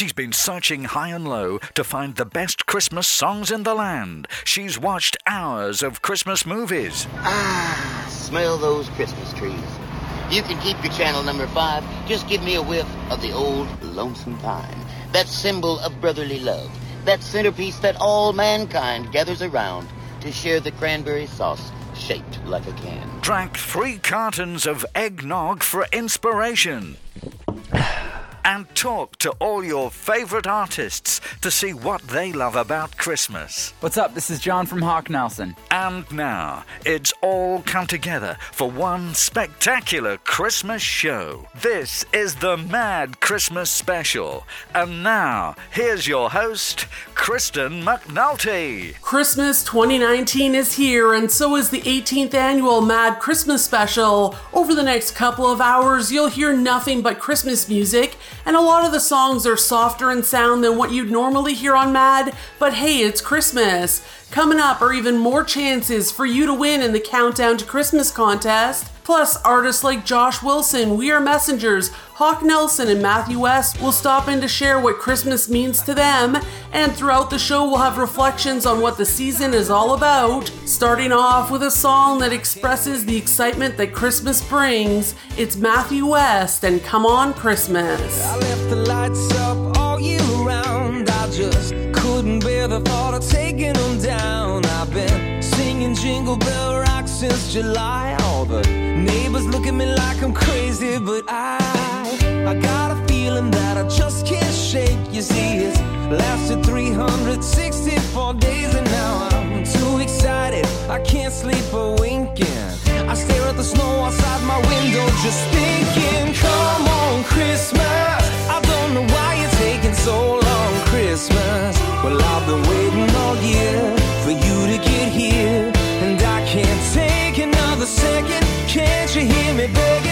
She's been searching high and low to find the best Christmas songs in the land. She's watched hours of Christmas movies. Ah, smell those Christmas trees. You can keep your Chanel number five. Just give me a whiff of the old lonesome pine. That symbol of brotherly love. That centerpiece that all mankind gathers around to share the cranberry sauce shaped like a can. Drank three cartons of eggnog for inspiration. and talk to all your favourite artists to see what they love about Christmas. What's up? This is John from Hawk Nelson. And now, it's all come together for one spectacular Christmas show. This is the Mad Christmas Special. And now, here's your host, Kristen McNulty. Christmas 2019 is here, and so is the 18th annual Mad Christmas Special. Over the next couple of hours, you'll hear nothing but Christmas music and a lot of the songs are softer in sound than what you'd normally hear on Mad, but hey, it's Christmas. Coming up are even more chances for you to win in the Countdown to Christmas contest. Plus, artists like Josh Wilson, We Are Messengers, Hawk Nelson, and Matthew West will stop in to share what Christmas means to them. And throughout the show, we'll have reflections on what the season is all about. Starting off with a song that expresses the excitement that Christmas brings. It's Matthew West and Come On Christmas. I left the lights up all year round. I just couldn't bear the thought of taking them down. I've been singing Jingle Bell since July. All the neighbors look at me like I'm crazy, but I, I got a feeling that I just can't shake. You see, it's lasted 364 days, and now I'm too excited. I can't sleep a winking. I stare at the snow outside my window, just thinking, come on, Christmas. I don't know why you're taking so long, Christmas. Well, I've been waiting all year me begging?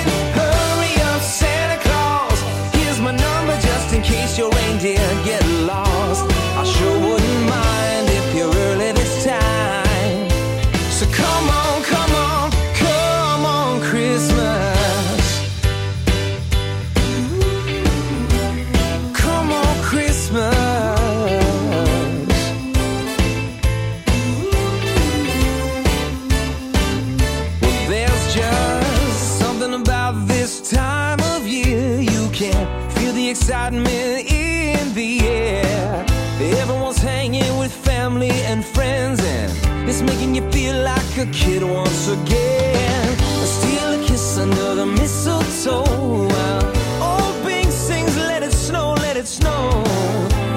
A kid once again. Steal a kiss under the mistletoe. While old Bing sings, Let it snow, let it snow.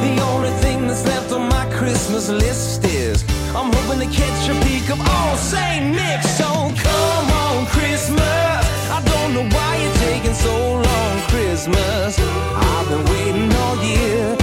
The only thing that's left on my Christmas list is I'm hoping to catch a peek of all Saint Nick. So come on, Christmas. I don't know why you're taking so long, Christmas. I've been waiting all year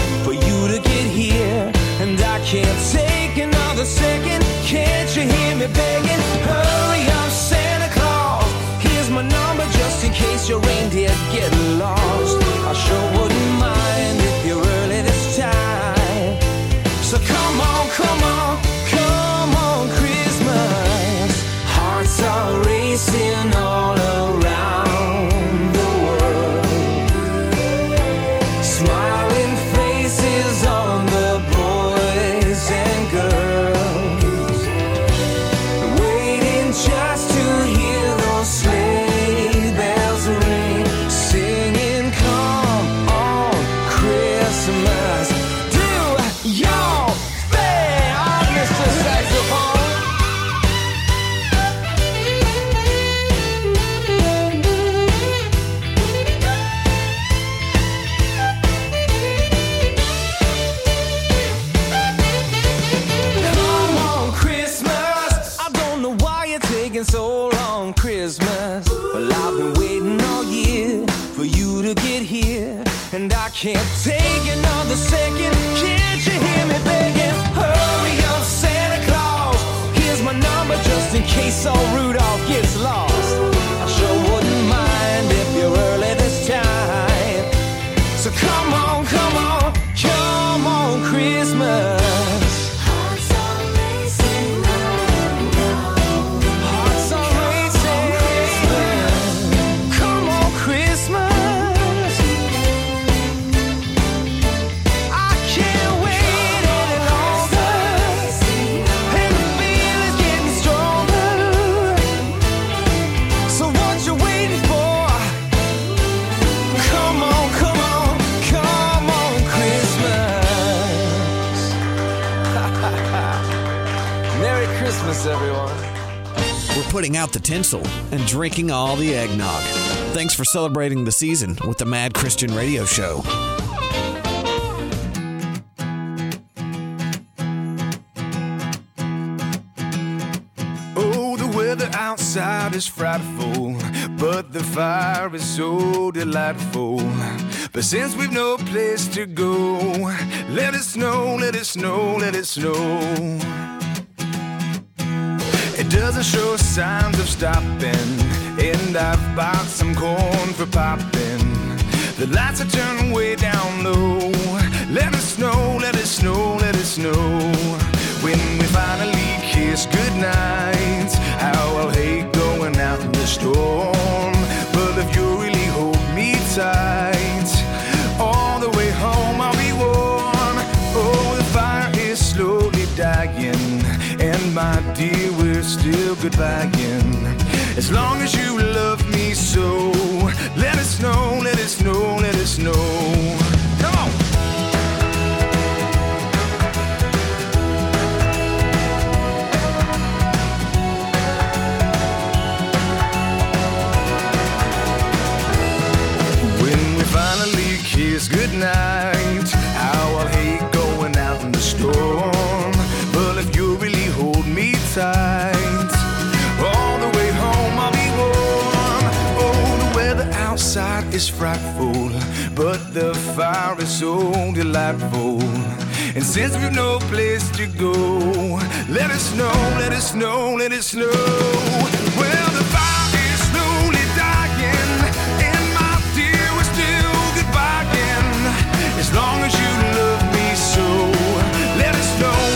putting out the tinsel, and drinking all the eggnog. Thanks for celebrating the season with the Mad Christian Radio Show. Oh, the weather outside is frightful, but the fire is so delightful. But since we've no place to go, let it snow, let it snow, let it snow. Doesn't show signs of stopping, and I've bought some corn for popping. The lights are turned way down low. Let it snow, let it snow, let it snow. When we finally kiss goodnight, how I'll hate going out in the storm. But if you really hold me tight, still goodbying. As long as you love me so, let us know, let us know, let us snow. Frightful, but the fire is so delightful. And since we've no place to go, let it snow, let it snow, let it snow. Well, the fire is slowly dying, and my dear, we're still goodbying. As long as you love me so, let it snow,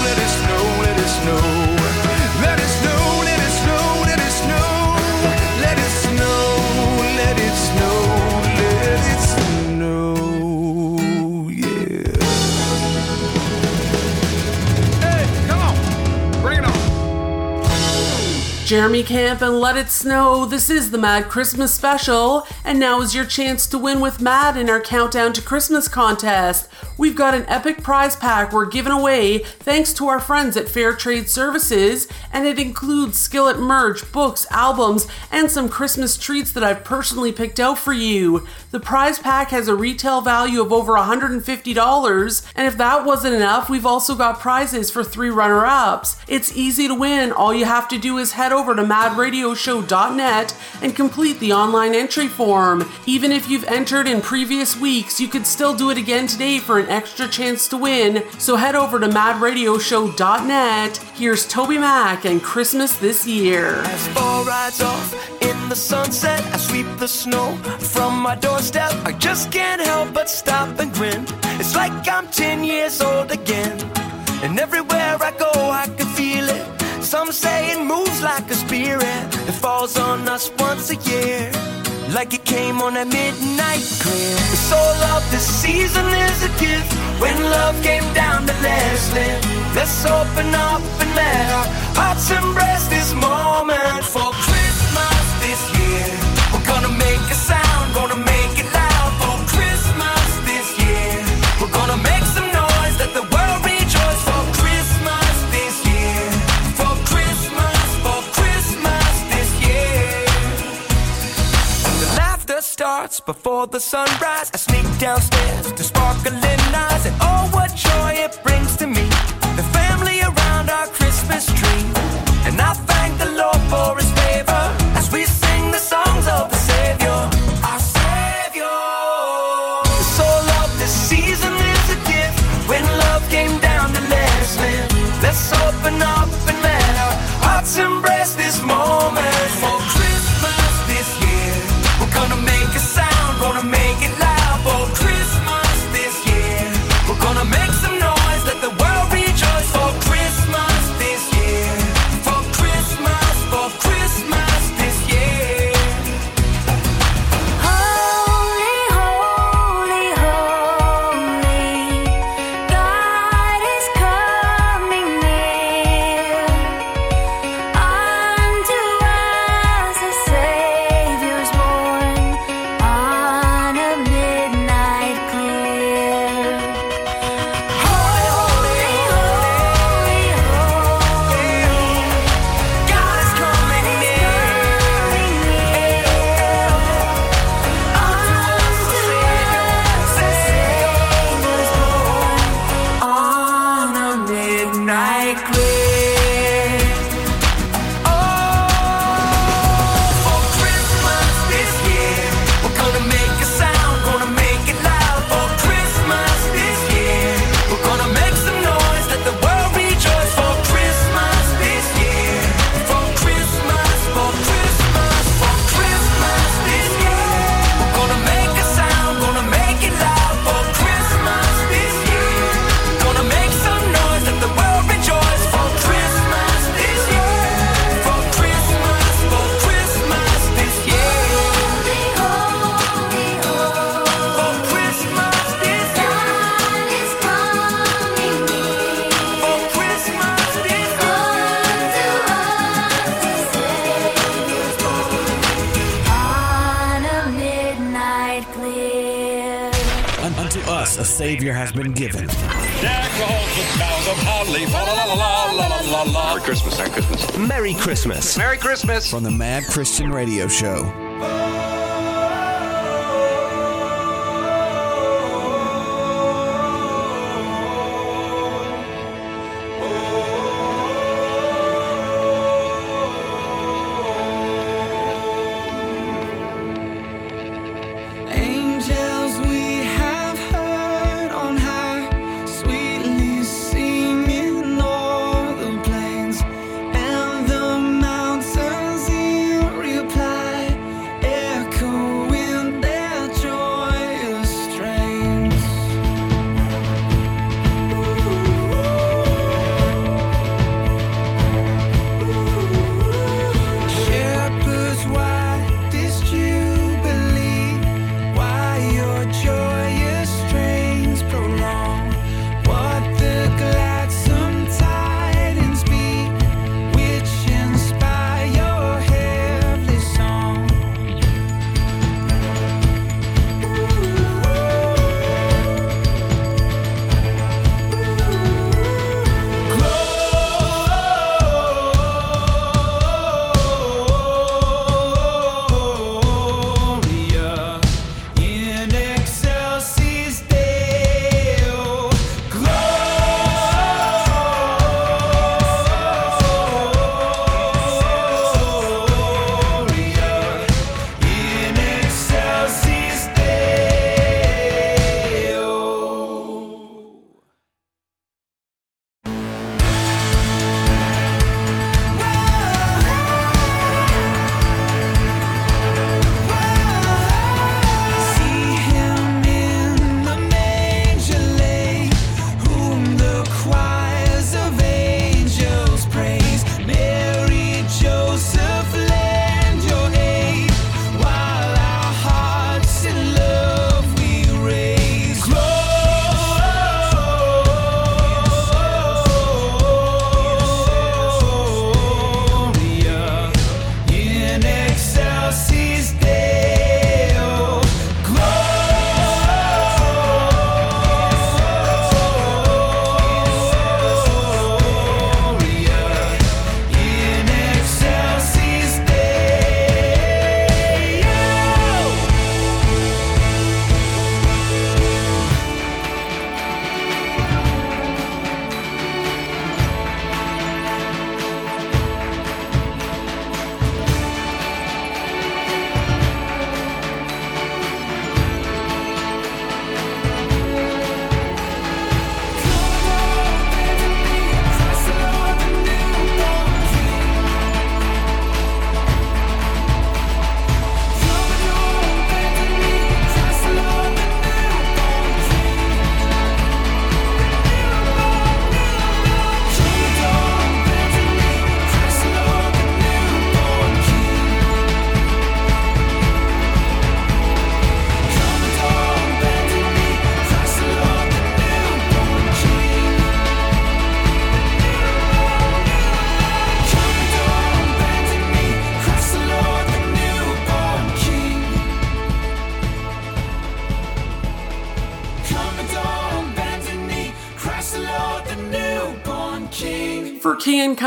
Jeremy Camp and Let It Snow. This is the Mad Christmas special, and now is your chance to win with Mad in our Countdown to Christmas contest. We've got an epic prize pack we're giving away thanks to our friends at Fair Trade Services, and it includes skillet merch, books, albums, and some Christmas treats that I've personally picked out for you. The prize pack has a retail value of over $150, and if that wasn't enough, we've also got prizes for three runner ups. It's easy to win. All you have to do is head over to madradioshow.net and complete the online entry form. Even if you've entered in previous weeks, you could still do it again today for an extra chance to win. So head over to madradioshow.net. Here's TobyMac and Christmas this year. As fall rides off in the sunset, I sweep the snow from my doorstep. I just can't help but stop and grin. It's like I'm 10 years old again. And everywhere I go, I can feel it. Some say it moves like a spirit that falls on us once a year. Like it came on a midnight clear. The soul of the season is a gift. When love came down to let's. Let's open up and let our hearts embrace this moment for starts before the sunrise. I sneak downstairs to sparkling eyes, and oh, what joy it brings to me. The family around our Christmas tree, and I thank the Lord for His favor as we Christmas. Merry Christmas. From the Mad Christian Radio Show.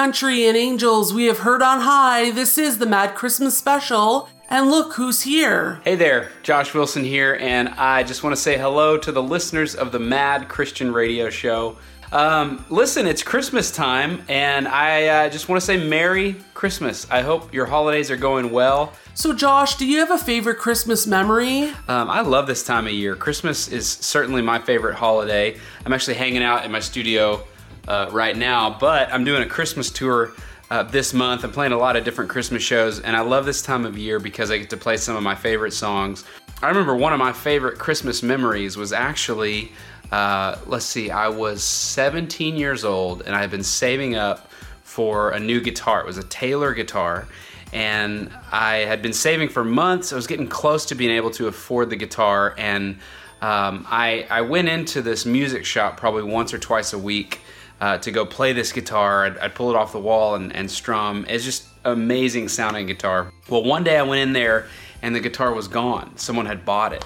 Country and Angels we have heard on high, this is the Mad Christmas Special, and look who's here. Hey there, Josh Wilson here, and I just want to say hello to the listeners of the Mad Christian Radio Show. Um, listen, it's Christmas time, and I uh, just want to say Merry Christmas. I hope your holidays are going well. So, Josh, do you have a favorite Christmas memory? Um, I love this time of year. Christmas is certainly my favorite holiday. I'm actually hanging out in my studio uh, right now, but I'm doing a Christmas tour uh, this month. I'm playing a lot of different Christmas shows, and I love this time of year because I get to play some of my favorite songs. I remember one of my favorite Christmas memories was actually, uh, let's see, I was 17 years old, and I had been saving up for a new guitar. It was a Taylor guitar and I had been saving for months. I was getting close to being able to afford the guitar, and um, I, I went into this music shop probably once or twice a week uh, to go play this guitar. I'd, I'd pull it off the wall and, and strum. It's just amazing sounding guitar. Well, one day I went in there and the guitar was gone. Someone had bought it.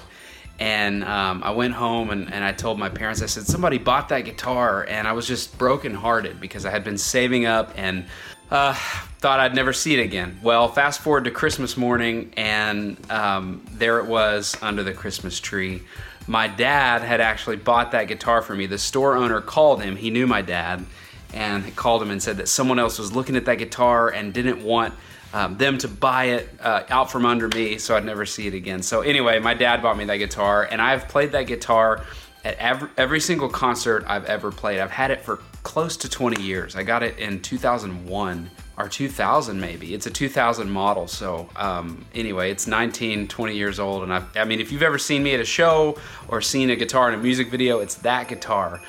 And um, I went home and, and I told my parents, I said, somebody bought that guitar. And I was just brokenhearted because I had been saving up and uh, thought I'd never see it again. Well, fast forward to Christmas morning, and um, there it was under the Christmas tree. My dad had actually bought that guitar for me. The store owner called him, he knew my dad, and called him and said that someone else was looking at that guitar and didn't want um, them to buy it uh, out from under me so I'd never see it again. So, anyway, my dad bought me that guitar, and I've played that guitar at every, every single concert I've ever played. I've had it for close to 20 years. I got it in 2001 or 2000 maybe. It's a 2000 model. So um, anyway, it's 19, 20 years old. And I, I mean, if you've ever seen me at a show or seen a guitar in a music video, it's that guitar.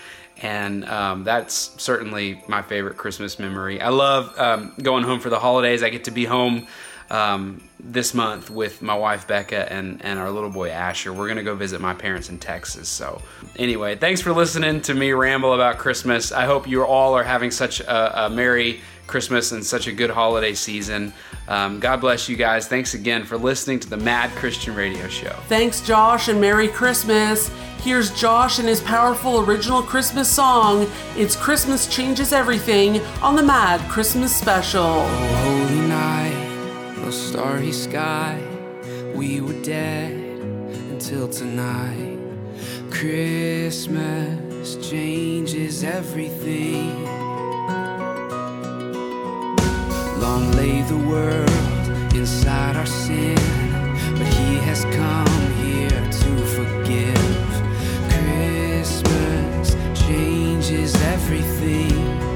And um, that's certainly my favorite Christmas memory. I love um, going home for the holidays. I get to be home um, this month with my wife Becca and, and our little boy Asher. We're gonna go visit my parents in Texas. So, anyway, thanks for listening to me ramble about Christmas. I hope you all are having such a, a merry Christmas and such a good holiday season. Um, God bless you guys. Thanks again for listening to the Mad Christian Radio Show. Thanks, Josh, and Merry Christmas. Here's Josh and his powerful original Christmas song. It's Christmas Changes Everything on the Mad Christmas Special. Oh, holy night, no starry sky. We were dead until tonight. Christmas changes everything. Long lay the world inside our sin, but He has come here to forgive. Christmas changes everything.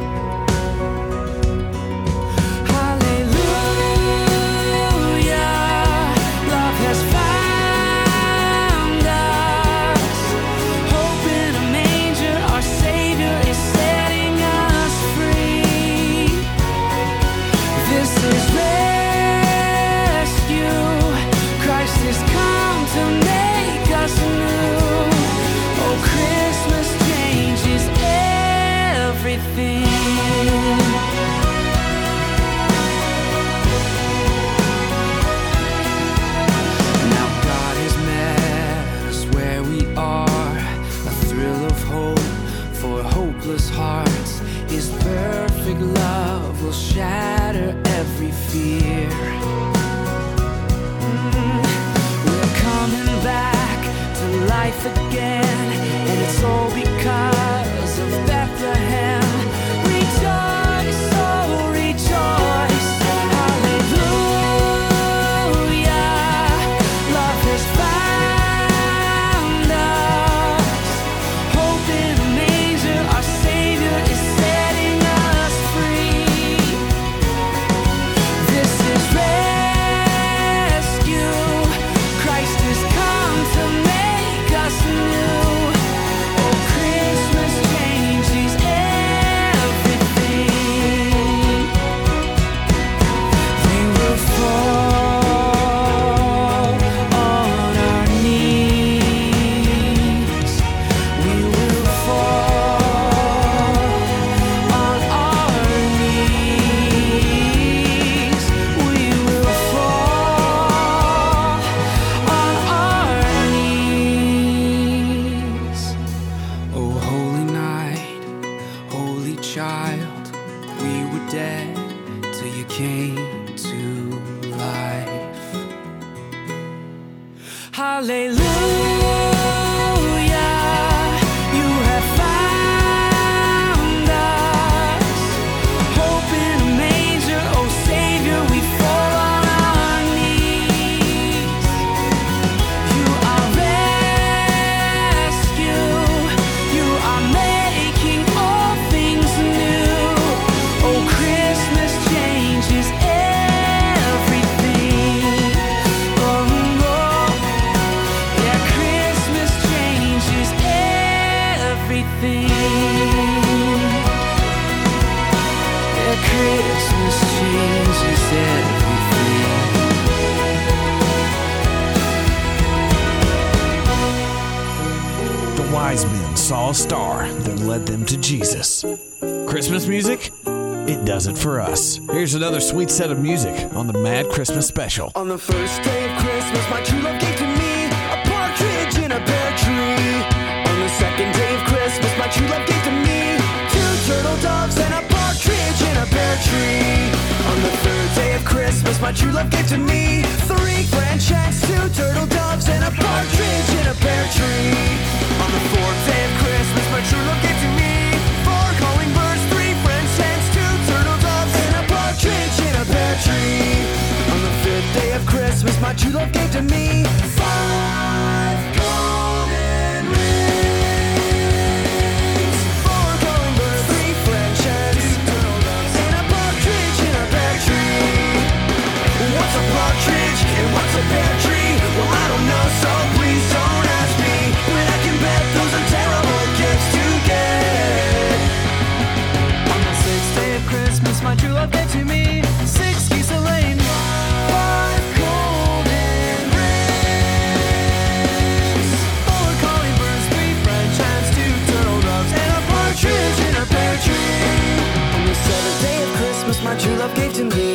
Shatter every fear. Mm. We're coming back to life again, and it's all because Yeah, Christmas changes everything. The wise men saw a star that led them to Jesus. Christmas music? It does it for us. Here's another sweet set of music on the Mad Christmas Special. On the first day of Christmas, my true love true love gave to me. Two turtle doves and a partridge in a pear tree. On the third day of Christmas, my true love gave to me. Three grand checks, two turtle doves, and a partridge in a pear tree. On the fourth day of Christmas, my true love gave to me. Four calling birds, three friends, hens, two turtle doves, and a partridge in a pear tree. On the fifth day of Christmas, my true love gave to me. Five golden rings. My true love gave to me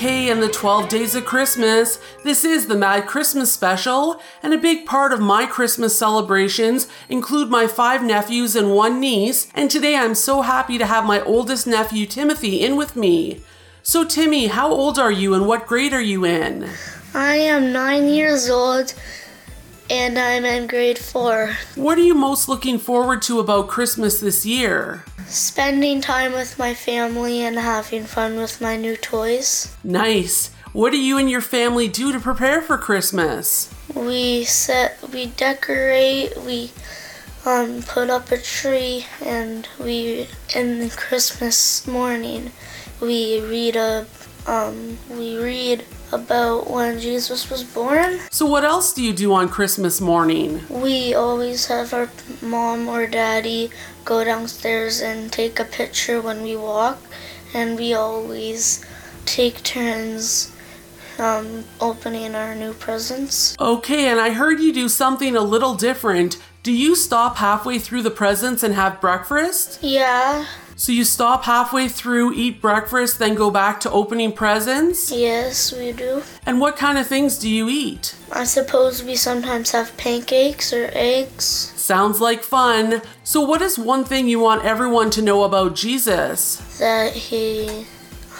K and the 12 Days of Christmas. This is the Mad Christmas special, and a big part of my Christmas celebrations include my five nephews and one niece, and today I'm so happy to have my oldest nephew Timothy in with me. So, Timmy, how old are you and what grade are you in? I am nine years old and I'm in grade four. What are you most looking forward to about Christmas this year? Spending time with my family and having fun with my new toys. Nice. What do you and your family do to prepare for Christmas? We set, we decorate, we um, put up a tree, and we, in the Christmas morning, we read a, um, we read about when Jesus was born. So, what else do you do on Christmas morning? We always have our mom or daddy go downstairs and take a picture when we walk, and we always take turns um, opening our new presents. Okay, and I heard you do something a little different. Do you stop halfway through the presents and have breakfast? Yeah, So you stop halfway through, eat breakfast, then go back to opening presents? yes, we do. And what kind of things do you eat? I suppose we sometimes have pancakes or eggs. Sounds like fun. So, what is one thing you want everyone to know about Jesus? That he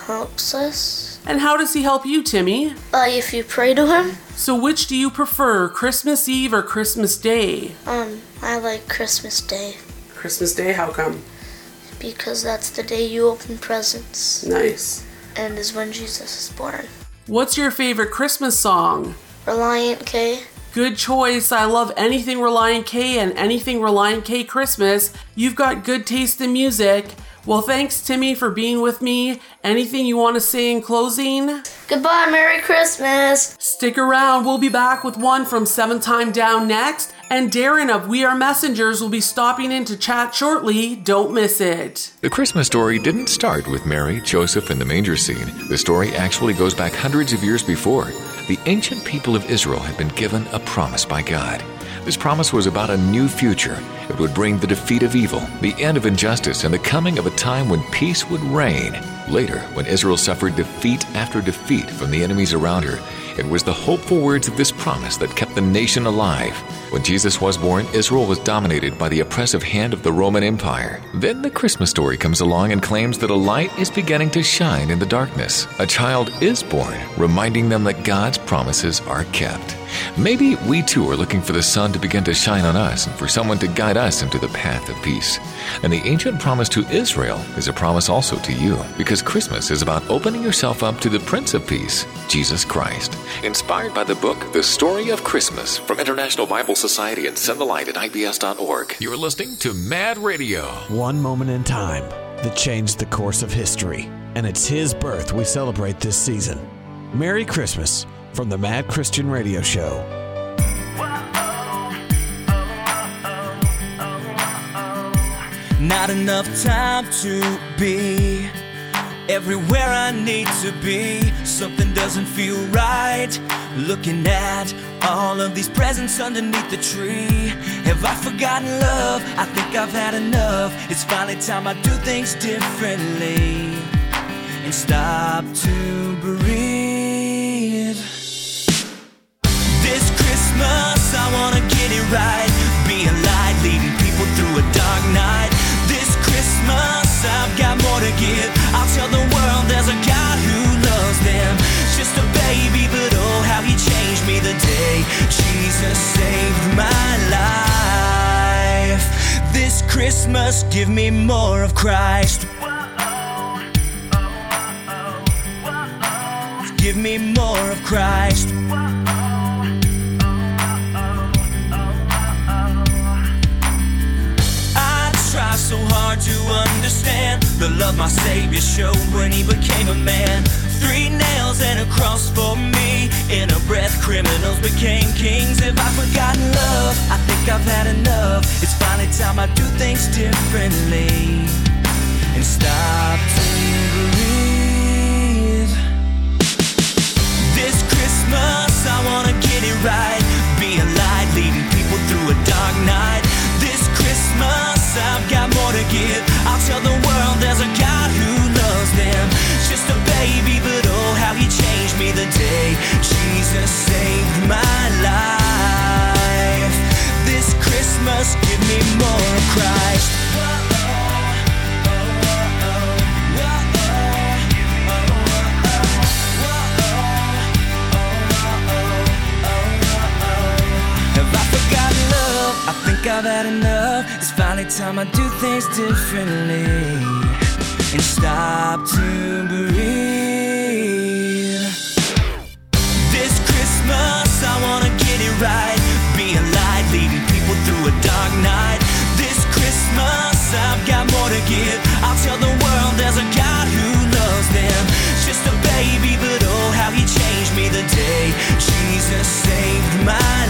helps us. And how does he help you, Timmy? Uh, if you pray to him, So, which do you prefer, Christmas Eve or Christmas Day? um, I like Christmas Day Christmas Day, how come? Because that's the day you open presents Nice. and is when Jesus is born. What's your favorite Christmas song? Relient K. Good choice. I love anything Relient K and anything Relient K Christmas. You've got good taste in music. Well, thanks, Timmy, for being with me. Anything you want to say in closing? Goodbye, Merry Christmas. Stick around. We'll be back with one from 7eventh Time Down next. And Darren of We Are Messengers will be stopping in to chat shortly. Don't miss it. The Christmas story didn't start with Mary, Joseph, and the manger scene. The story actually goes back hundreds of years before. The ancient people of Israel had been given a promise by God. This promise was about a new future. It would bring the defeat of evil, the end of injustice, and the coming of a time when peace would reign. Later, when Israel suffered defeat after defeat from the enemies around her, it was the hopeful words of this promise that kept the nation alive. When Jesus was born, Israel was dominated by the oppressive hand of the Roman Empire. Then the Christmas story comes along and claims that a light is beginning to shine in the darkness. A child is born, reminding them that God's promises are kept. Maybe we too are looking for the sun to begin to shine on us and for someone to guide us into the path of peace. And the ancient promise to Israel is a promise also to you, because Christmas is about opening yourself up to the Prince of Peace, Jesus Christ. Inspired by the book The Story of Christmas from International Bible Society and send the light at ibs.org. You're listening to Mad Radio. One moment in time that changed the course of history. And it's his birth we celebrate this season. Merry Christmas from the Mad Christian Radio Show. Not enough time to be everywhere I need to be. Something doesn't feel right. Looking at all of these presents underneath the tree. Have I forgotten love? I think I've had enough. It's finally time I do things differently and stop to breathe. Christmas, I wanna get it right. Be a light, leading people through a dark night. This Christmas, I've got more to give. I'll tell the world there's a God who loves them. Just a baby, but oh, how he changed me the day Jesus saved my life. This Christmas, give me more of Christ. Give me more of Christ. To understand the love my Savior showed when He became a man. Three nails and a cross for me. In a breath, criminals became kings. If I've forgotten love? I think I've had enough. It's finally time I do things differently and stop to breathe. This Christmas, I wanna get it right. Be a light, leading people through a dark night. This Christmas, I've got I'll tell the world there's a God who loves them. Just a baby, but oh, how he changed me the day Jesus saved my life. This Christmas, give me more of Christ. I've had enough. Finally time I do things differently and stop to breathe. This Christmas, I wanna get it right. Be a light, leading people through a dark night. This Christmas, I've got more to give. I'll tell the world there's a God who loves them. Just a baby, but oh, how he changed me the day Jesus saved my life.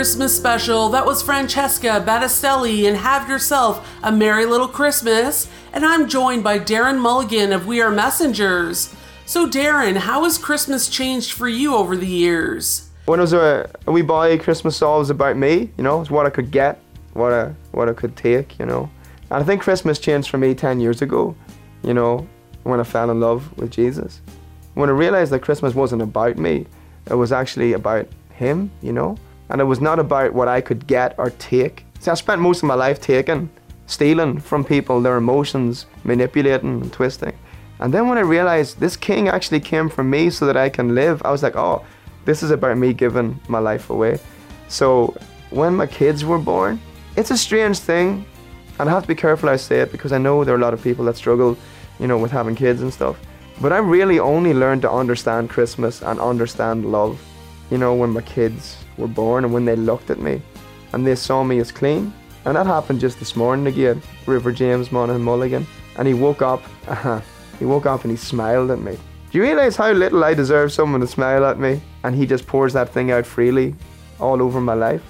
Christmas special, that was Francesca Battistelli and Have Yourself a Merry Little Christmas. And I'm joined by Darren Mulligan of We Are Messengers. So, Darren, how has Christmas changed for you over the years? When I was a, wee boy, Christmas was about me, you know, it's what I could get, what I, what I could take, you know. And I think Christmas changed for me 10 years ago, you know, when I fell in love with Jesus. When I realized that Christmas wasn't about me, it was actually about Him, you know. And it was not about what I could get or take. See, I spent most of my life taking, stealing from people, their emotions, manipulating and twisting. And then when I realized this king actually came for me so that I can live, I was like, oh, this is about me giving my life away. So when my kids were born, it's a strange thing. And I have to be careful I say it because I know there are a lot of people that struggle, you know, with having kids and stuff. But I really only learned to understand Christmas and understand love, you know, when my kids were born and when they looked at me and they saw me as clean. And that happened just this morning again. River James Monaghan Mulligan. And he woke up, uh-huh, he woke up and he smiled at me. Do you realize how little I deserve someone to smile at me? And he just pours that thing out freely all over my life.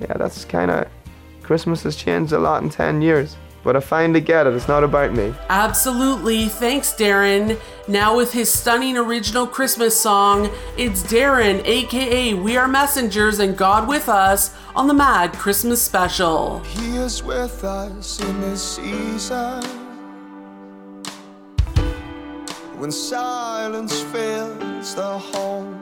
Yeah, that's kind of. Christmas has changed a lot in 10 years. But I finally get it, it's not about me. Absolutely. Thanks, Darren. Now, with his stunning original Christmas song, it's Darren, aka We Are Messengers and God with Us, on the Mad Christmas Special. He is with us in this season. When silence fills the home.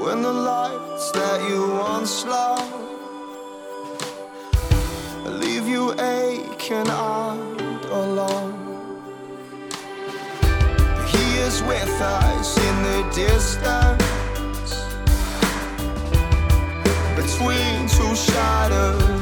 When the lights that you once loved leave you aching and alone. He is with us in the distance between two shattered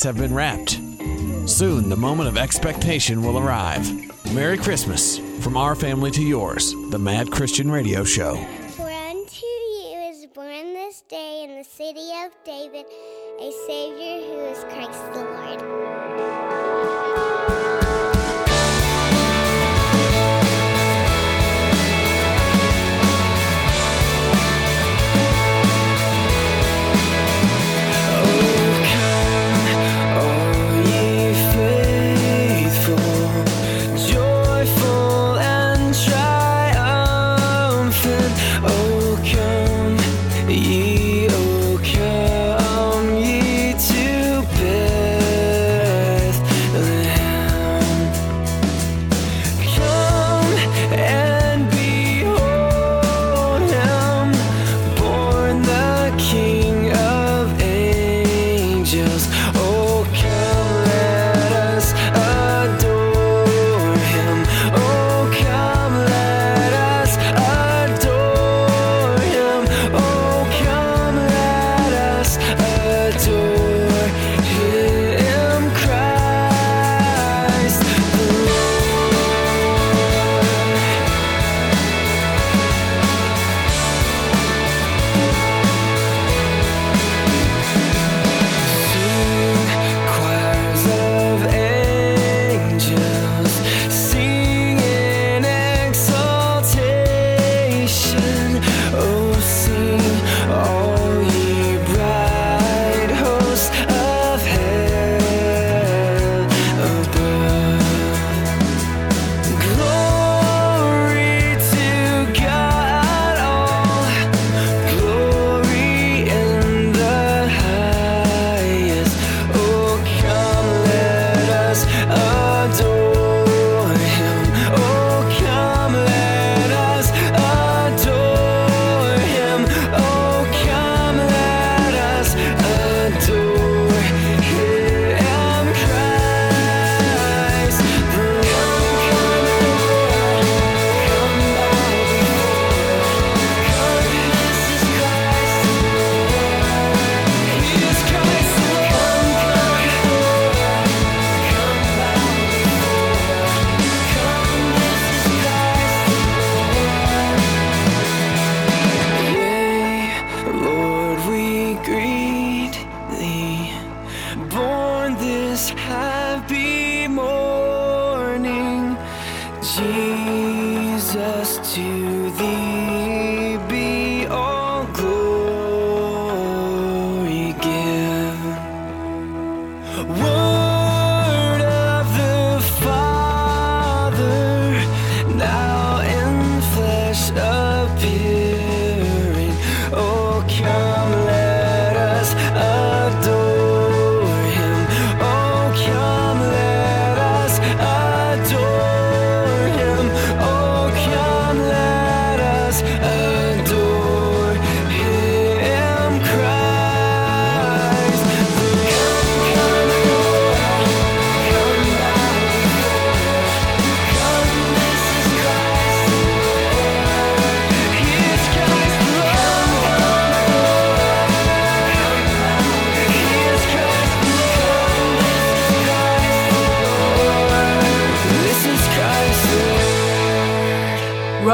presents have been wrapped. Soon, the moment of expectation will arrive. Merry Christmas from our family to yours, the Mad Christian Radio Show. For unto you is born this day in the city of David a Savior who is Christ the Lord.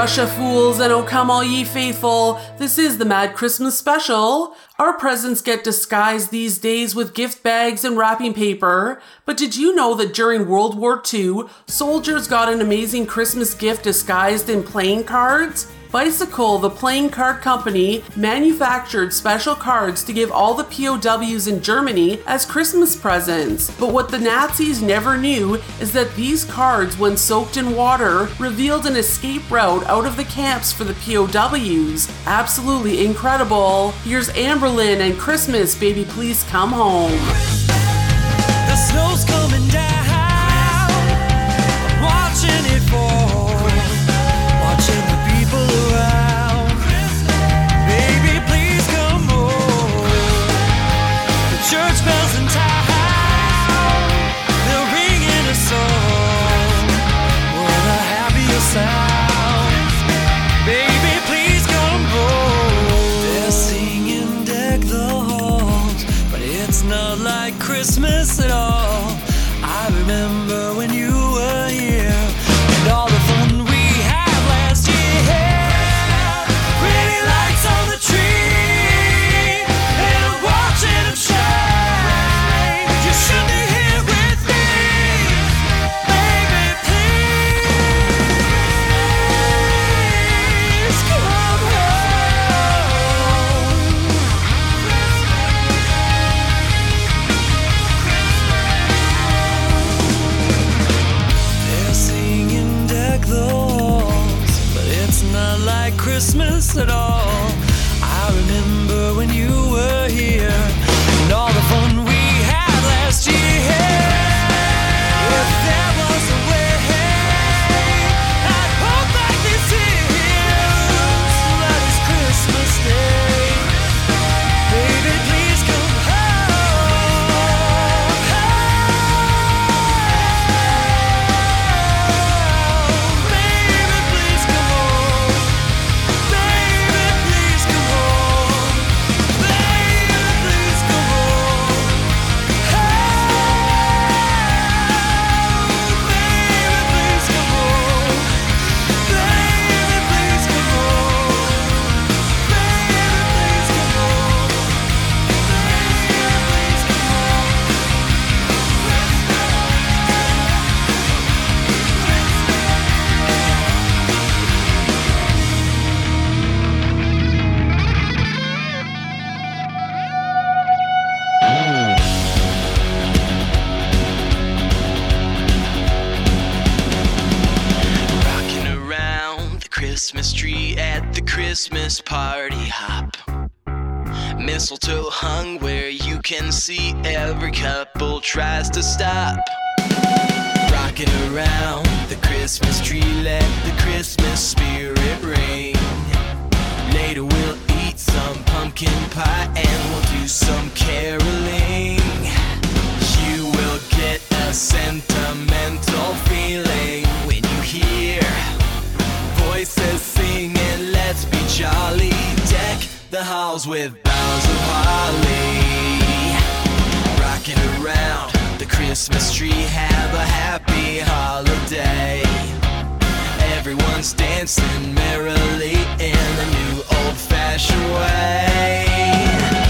Russia fools and oh come all ye faithful. This is the Mad Christmas special. Our presents get disguised these days with gift bags and wrapping paper. But did you know that during World War II, soldiers got an amazing Christmas gift disguised in playing cards? Bicycle, the playing card company, manufactured special cards to give all the POWs in Germany as Christmas presents. But what the Nazis never knew is that these cards, when soaked in water, revealed an escape route out of the camps for the POWs. Absolutely incredible. Here's Amberlyn and Christmas, Baby Please Come Home. The snow's coming down. Watching it can see every couple tries to stop. Rocking around the Christmas tree, let the Christmas spirit ring. Later we'll eat some pumpkin pie and we'll do some caroling. You will get a sentimental feeling when you hear voices singing, let's be jolly. Deck the halls with boughs of holly. Rocking around the Christmas tree, have a happy holiday. Everyone's dancing merrily in a new old fashioned way.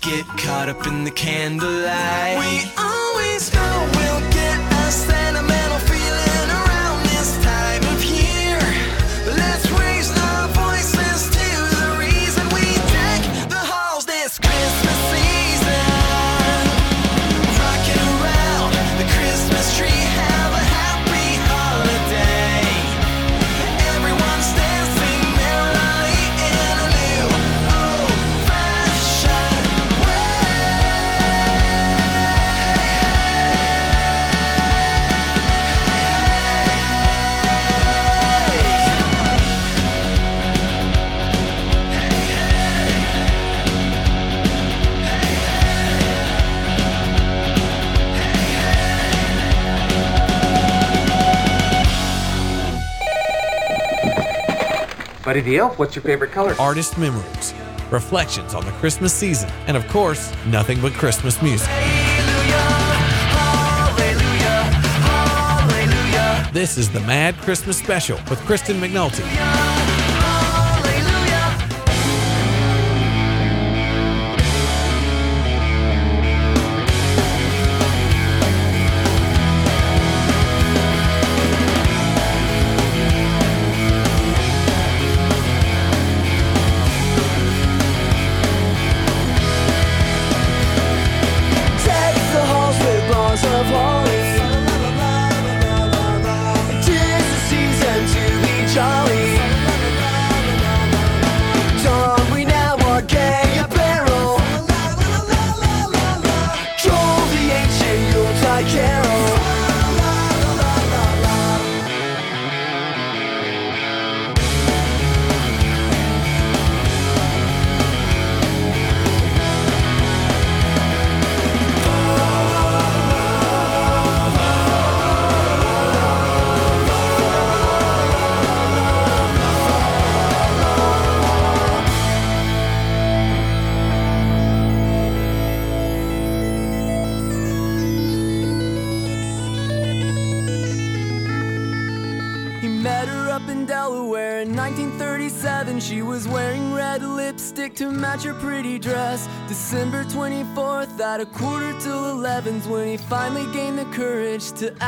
get caught up in the candlelight. We always. Buddy Deal, what's your favorite color? Artist memories, reflections on the Christmas season, and of course, nothing but Christmas music. Hallelujah, hallelujah, hallelujah. This is the Mad Christmas Special with Kristen McNulty.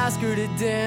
ask her to dance.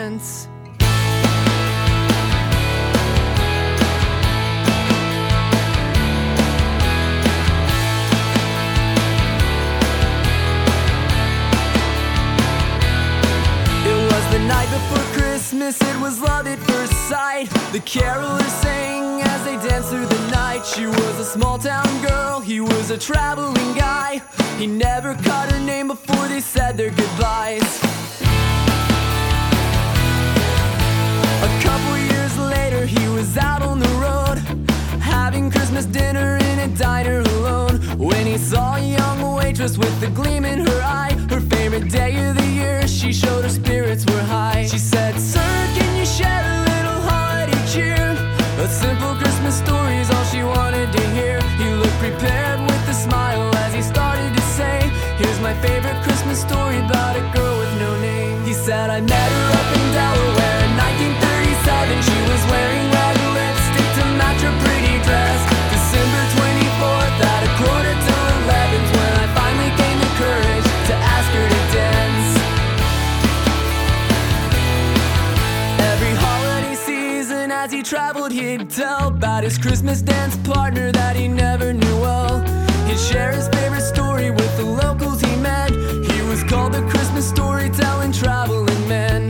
his Christmas dance partner that he never knew well. He'd share his favorite story with the locals he met. He was called the Christmas storytelling traveling man.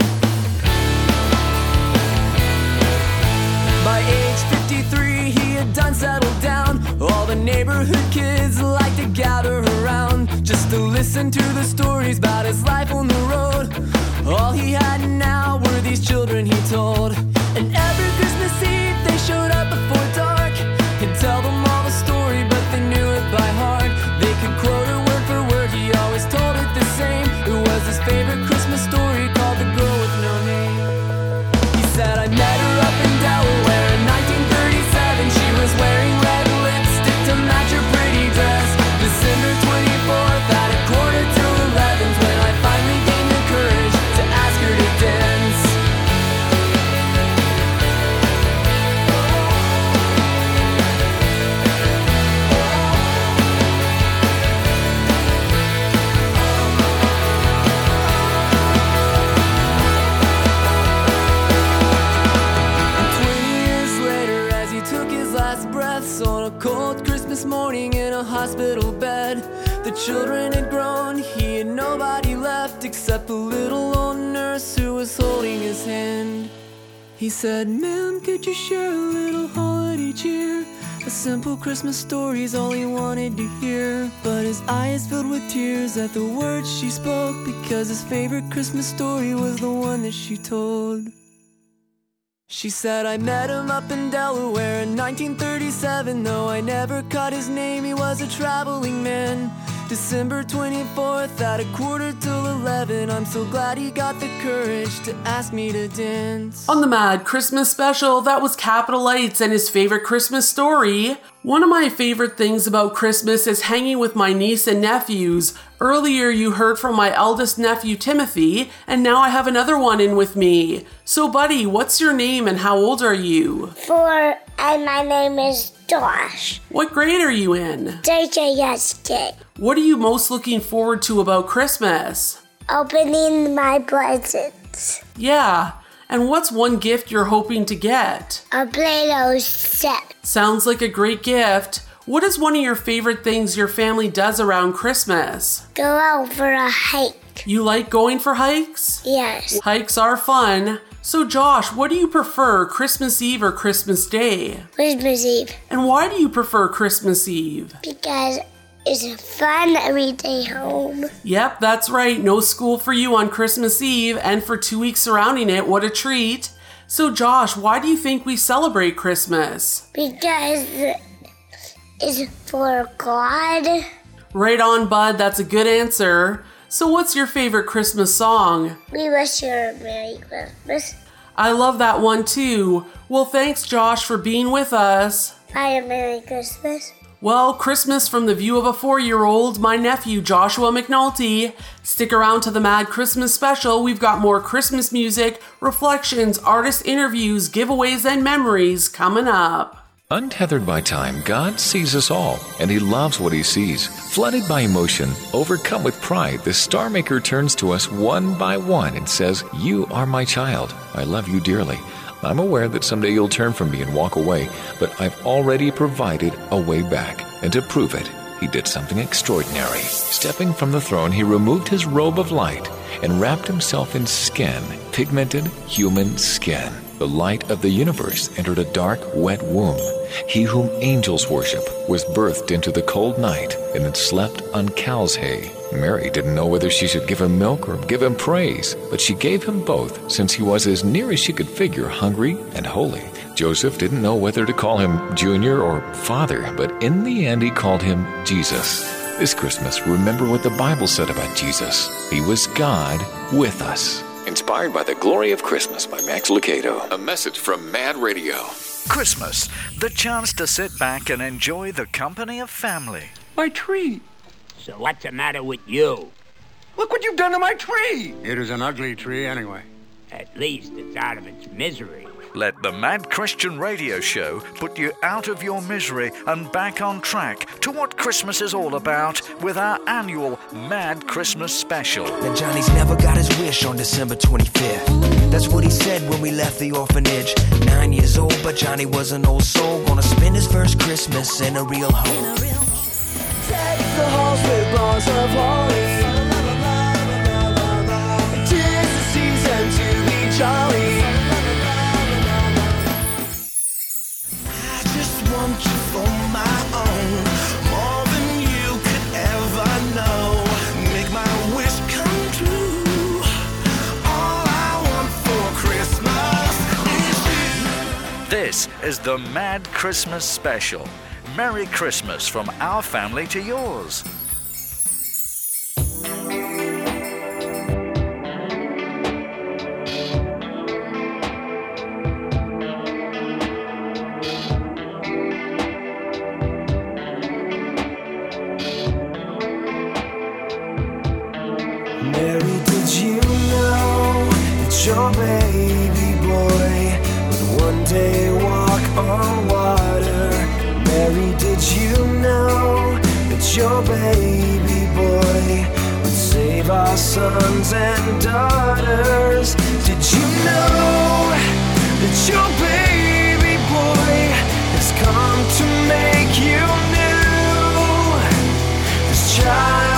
By age 53, he had done settled down. All the neighborhood kids liked to gather around just to listen to the stories about his life on the road. All he had now were these children he told. could quote it word for word, he always told it the same. It was his favorite. Christmas story's all he wanted to hear. But his eyes filled with tears at the words she spoke because his favorite Christmas story was the one that she told. She said, I met him up in Delaware in 1937. Though I never caught his name, he was a traveling man. December 24th at a quarter till 11. I'm so glad he got the courage to ask me to dance. On the Mad Christmas special, that was Capital Lights and his favorite Christmas story. One of my favorite things about Christmas is hanging with my niece and nephews. Earlier, you heard from my eldest nephew, Timothy, and now I have another one in with me. So, buddy, what's your name and how old are you? Four, and my name is Josh. What grade are you in? JJSJ. What are you most looking forward to about Christmas? Opening my presents. Yeah, and what's one gift you're hoping to get? A Play-Doh set. Sounds like a great gift. What is one of your favorite things your family does around Christmas? Go out for a hike. You like going for hikes? Yes. Hikes are fun. So, Josh, what do you prefer, Christmas Eve or Christmas Day? Christmas Eve. And why do you prefer Christmas Eve? Because it's fun every day home. Yep, that's right. No school for you on Christmas Eve, and for two weeks surrounding it, what a treat. So, Josh, why do you think we celebrate Christmas? Because it's for God. Right on, bud. That's a good answer. So, what's your favorite Christmas song? We wish you a Merry Christmas. I love that one too. Well, thanks, Josh, for being with us. Hi, a Merry Christmas. Well, Christmas from the view of a four year old, my nephew Joshua McNulty. Stick around to the Mad Christmas special. We've got more Christmas music, reflections, artist interviews, giveaways, and memories coming up. Untethered by time, God sees us all, and He loves what He sees. Flooded by emotion, overcome with pride, the Star Maker turns to us one by one and says, You are my child. I love you dearly. I'm aware that someday you'll turn from me and walk away, but I've already provided a way back. And to prove it, He did something extraordinary. Stepping from the throne, He removed His robe of light and wrapped Himself in skin, pigmented human skin. The light of the universe entered a dark, wet womb. He whom angels worship was birthed into the cold night and had slept on cow's hay. Mary didn't know whether she should give him milk or give him praise, but she gave him both, since he was as near as she could figure hungry and holy. Joseph didn't know whether to call him Junior or Father, but in the end he called him Jesus. This Christmas, remember what the Bible said about Jesus. He was God with us. Inspired by the Glory of Christmas by Max Lucado. A message from Mad Radio. Christmas, the chance to sit back and enjoy the company of family. My tree. So what's the matter with you? Look what you've done to my tree. It is an ugly tree anyway. At least it's out of its misery. Let the Mad Christian Radio Show put you out of your misery and back on track to what Christmas is all about with our annual Mad Christmas Special. Now Johnny's never got his wish on December 25th. That's what he said when we left the orphanage. Nine years old, but Johnny was an old soul. Gonna spend his first Christmas in a real home. Take the halls with bars of holly. Tis the season to be jolly. This is the Mad Christmas Special. Merry Christmas from our family to yours. baby boy would save our sons and daughters. Did you know that your baby boy has come to make you new? This child.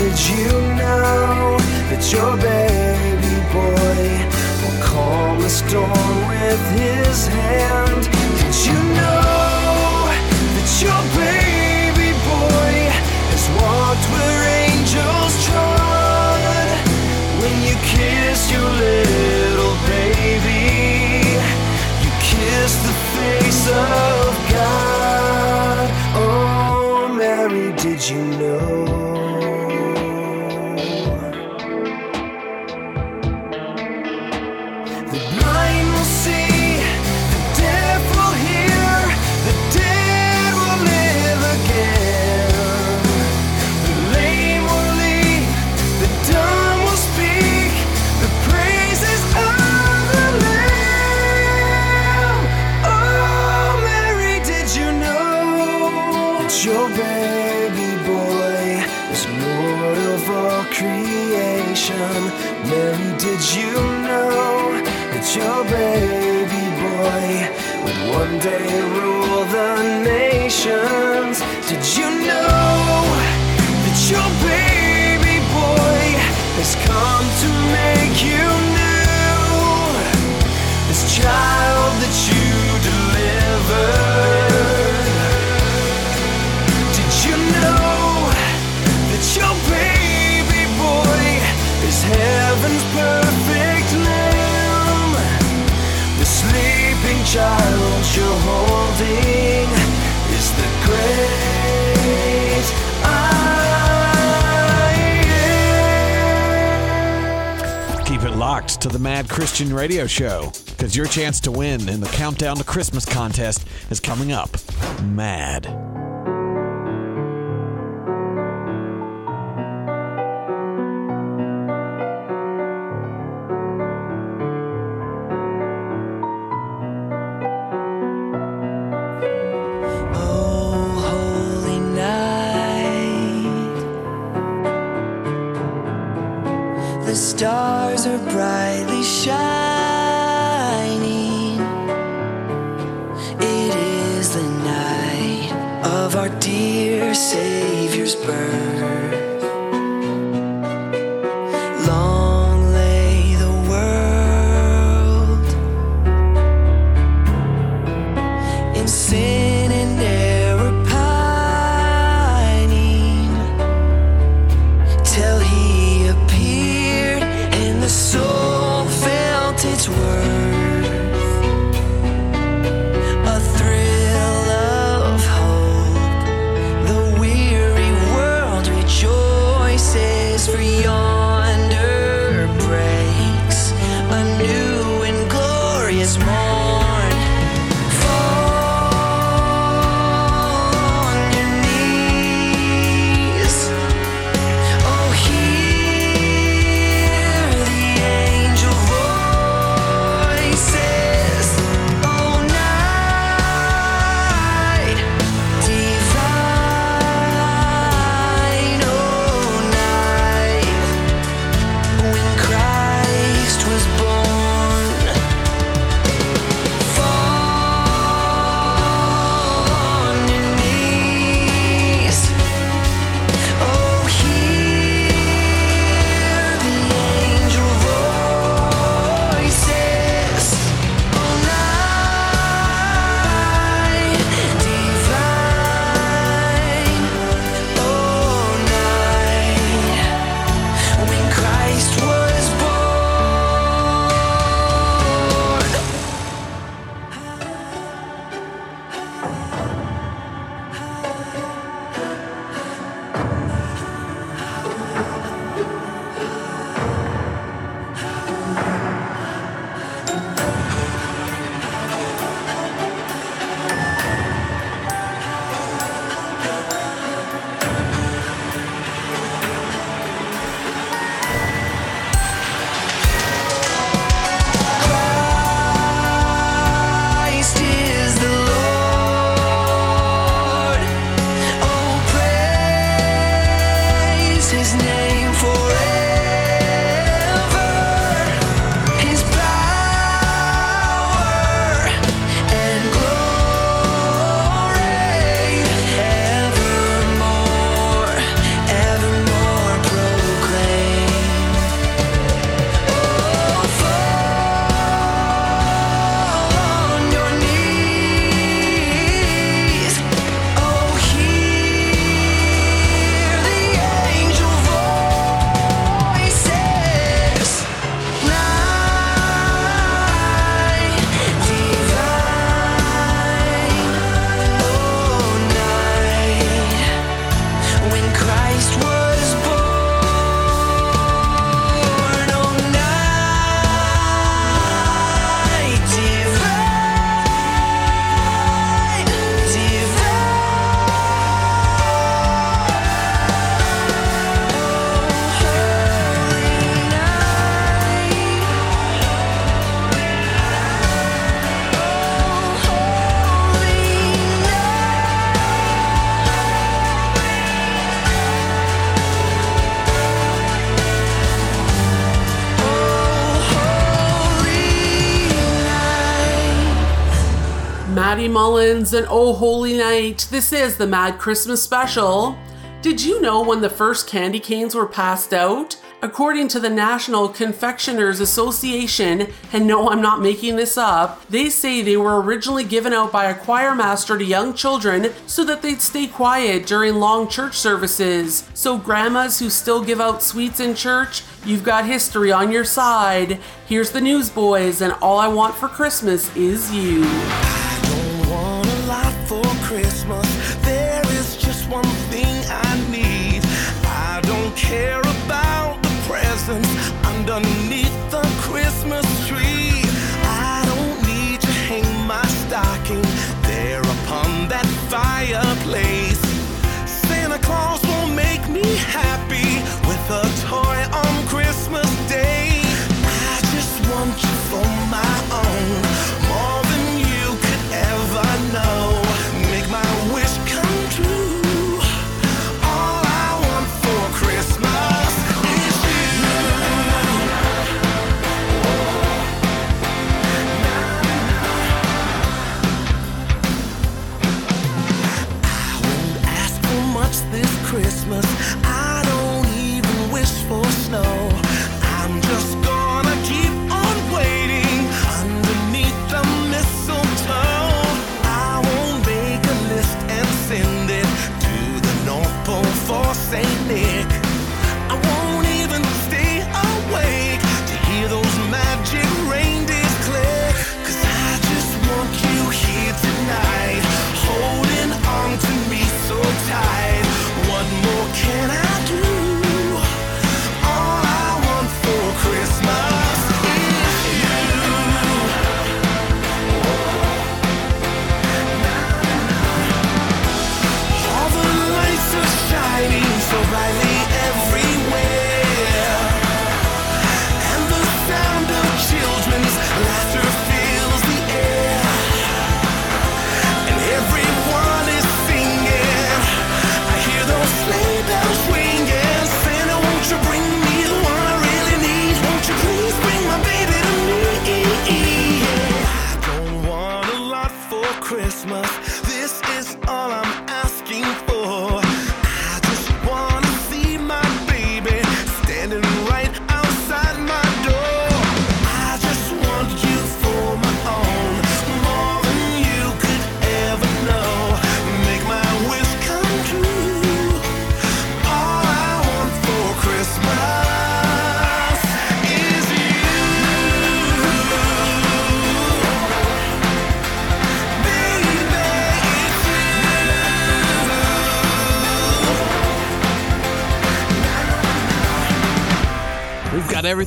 Did you know that your baby boy will calm the storm with his hand? Did you know that your baby to the Mad Christian Radio Show because your chance to win in the Countdown to Christmas contest is coming up. Mad. And Oh Holy Night. This is the Mad Christmas Special. Did you know when the first candy canes were passed out? According to the National Confectioners Association, and no, I'm not making this up, they say they were originally given out by a choir master to young children so that they'd stay quiet during long church services. So, grandmas who still give out sweets in church, you've got history on your side. Here's the news, boys, and all I want for Christmas is you.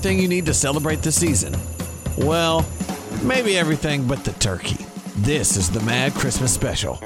everything you need to celebrate the season. Well, maybe everything but the turkey. This is the Mad Christmas Special.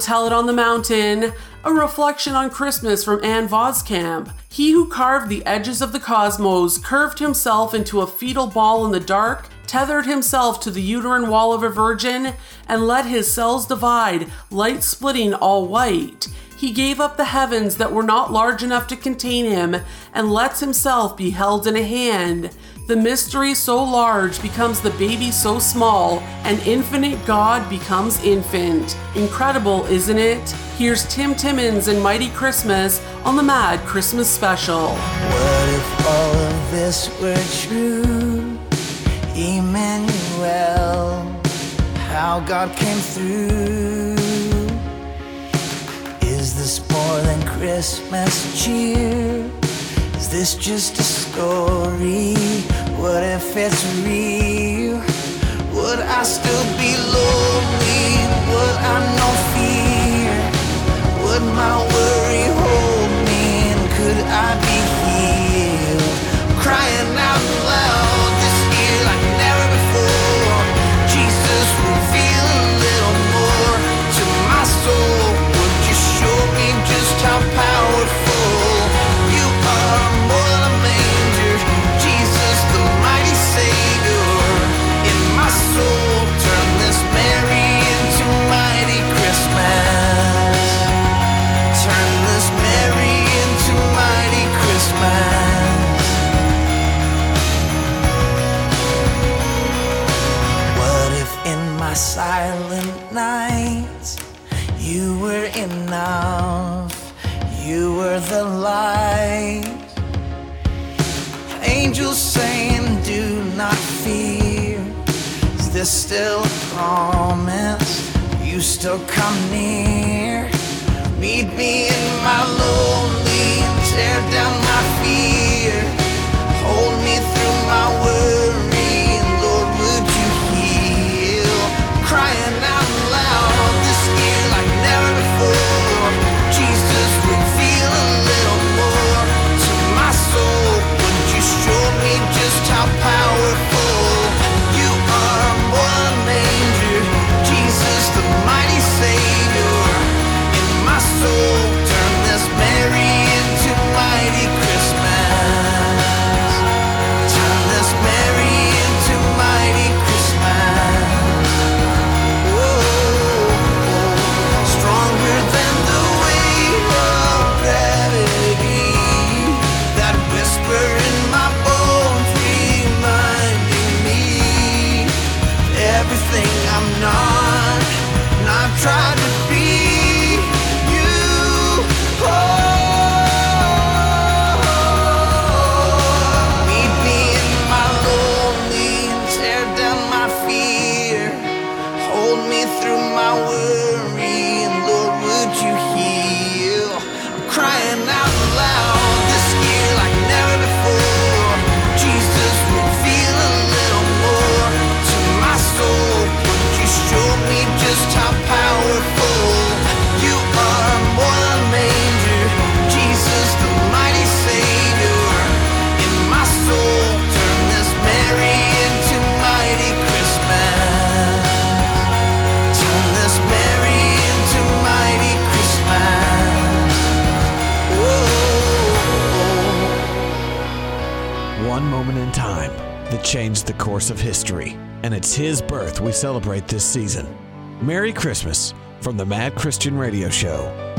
Tell it on the mountain. A reflection on Christmas from Ann Voskamp. He who carved the edges of the cosmos curved himself into a fetal ball in the dark, tethered himself to the uterine wall of a virgin, and let his cells divide, light splitting all white. He gave up the heavens that were not large enough to contain him, and lets himself be held in a hand. The mystery so large becomes the baby so small, and infinite God becomes infant. Incredible, isn't it? Here's Tim Timmons and Mighty Christmas on the Mad Christmas Special. What if all of this were true? Emmanuel, how God came through. Is this more than Christmas cheer? Is this just a story? What if it's real? Would I still be lonely? Would I know fear? Would my worry hold me? And could I be healed? Crying out loud light. Angels saying, Do not fear. Is this still a promise? You still come near. Meet me in my lonely and tear down my fear. Hold me through my changed the course of history, and it's his birth we celebrate this season. Merry Christmas from the Mad Christian Radio Show.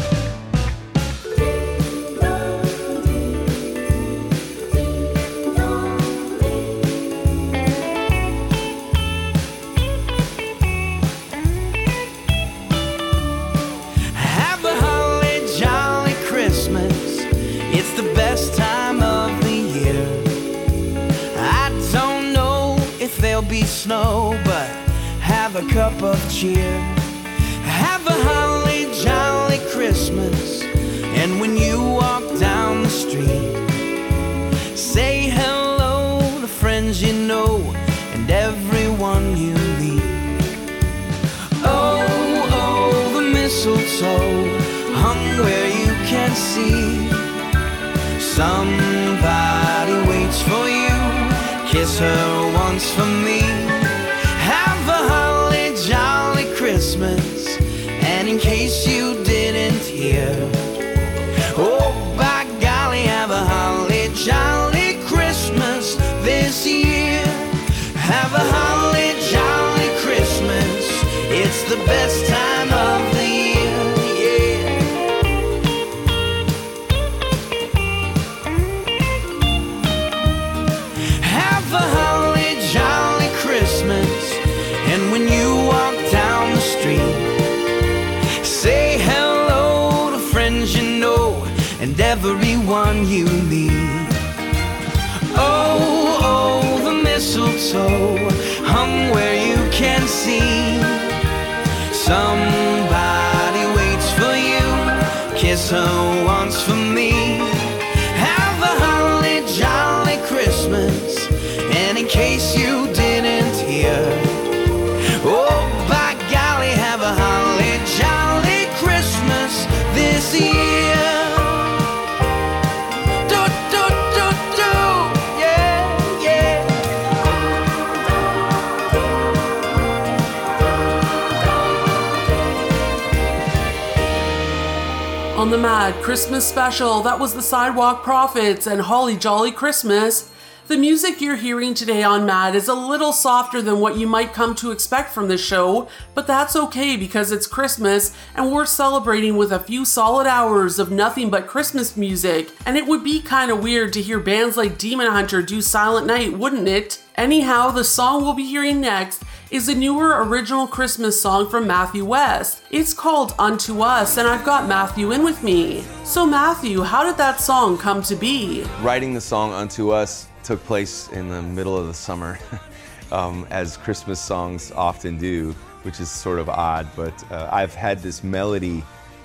Sidewalk Prophets and Holly Jolly Christmas. The music you're hearing today on Mad is a little softer than what you might come to expect from this show, but that's okay because it's Christmas and we're celebrating with a few solid hours of nothing but Christmas music. And it would be kind of weird to hear bands like Demon Hunter do Silent Night, wouldn't it? Anyhow, the song we'll be hearing next is a newer original Christmas song from Matthew West. It's called Unto Us, and I've got Matthew in with me. So, Matthew, how did that song come to be? Writing the song Unto Us took place in the middle of the summer, um, as Christmas songs often do, which is sort of odd, but uh, I've had this melody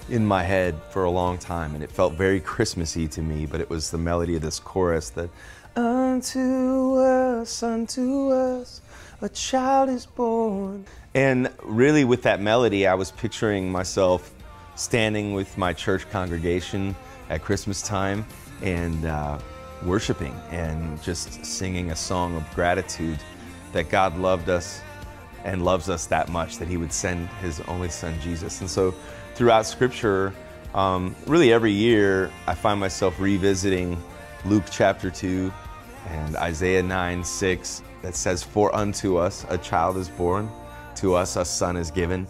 in my head for a long time, and it felt very Christmassy to me, but it was the melody of this chorus that, Unto us, unto us, a child is born. And really, with that melody, I was picturing myself standing with my church congregation at Christmas time and uh, worshiping and just singing a song of gratitude that God loved us and loves us that much that He would send His only Son Jesus. And so, throughout Scripture, um, really every year, I find myself revisiting Luke chapter 2 and Isaiah 9 6 that says, For unto us a child is born, to us a son is given.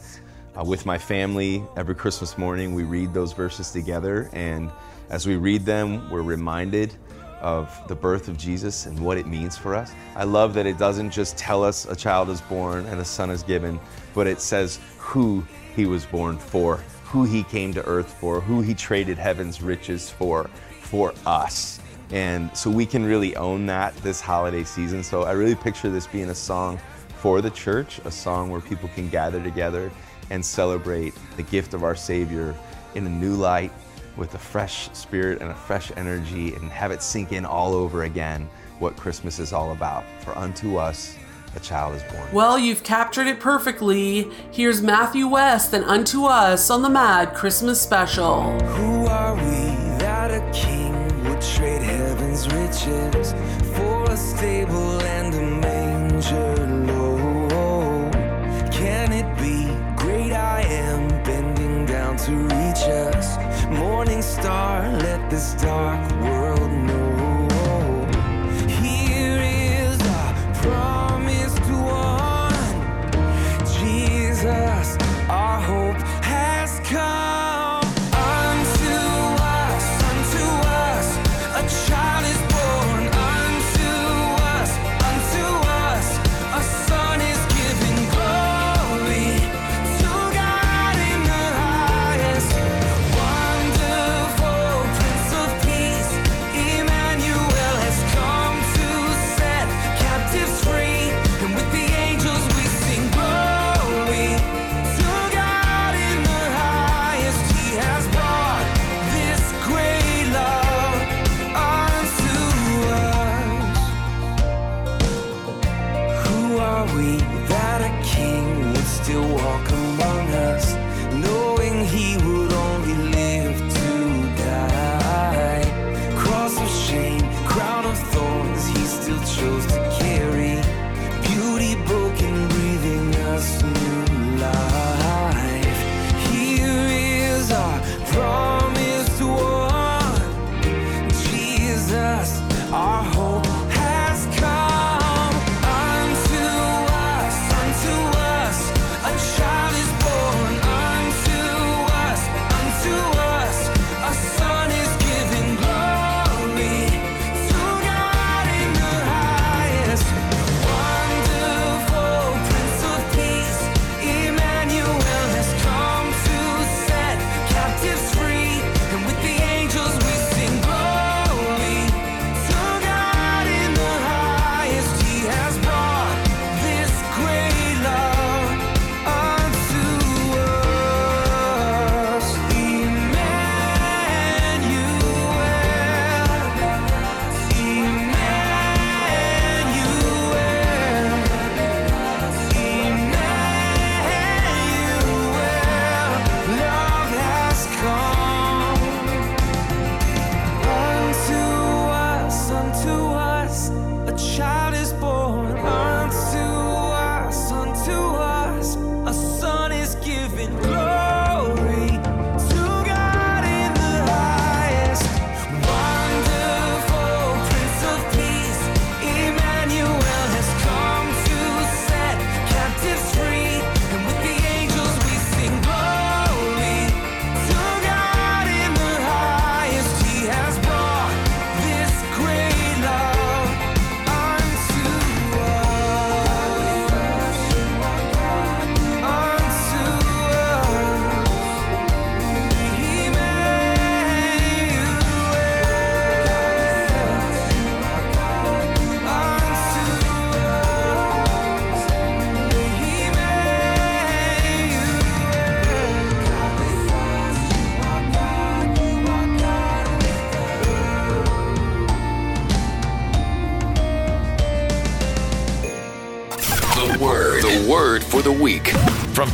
Uh, with my family, every Christmas morning, we read those verses together. And as we read them, we're reminded of the birth of Jesus and what it means for us. I love that it doesn't just tell us a child is born and a son is given, but it says who he was born for, who he came to earth for, who he traded heaven's riches for, for us. And so we can really own that this holiday season. So I really picture this being a song for the church, a song where people can gather together and celebrate the gift of our Savior in a new light with a fresh spirit and a fresh energy and have it sink in all over again what Christmas is all about. For unto us a child is born. Well, you've captured it perfectly. Here's Matthew West and Unto Us on the Mad Christmas Special. Who are we that a king would trade heaven's riches for a stable and a manger low? Can it be great I am bending down to reach us? Morning star, let this dark world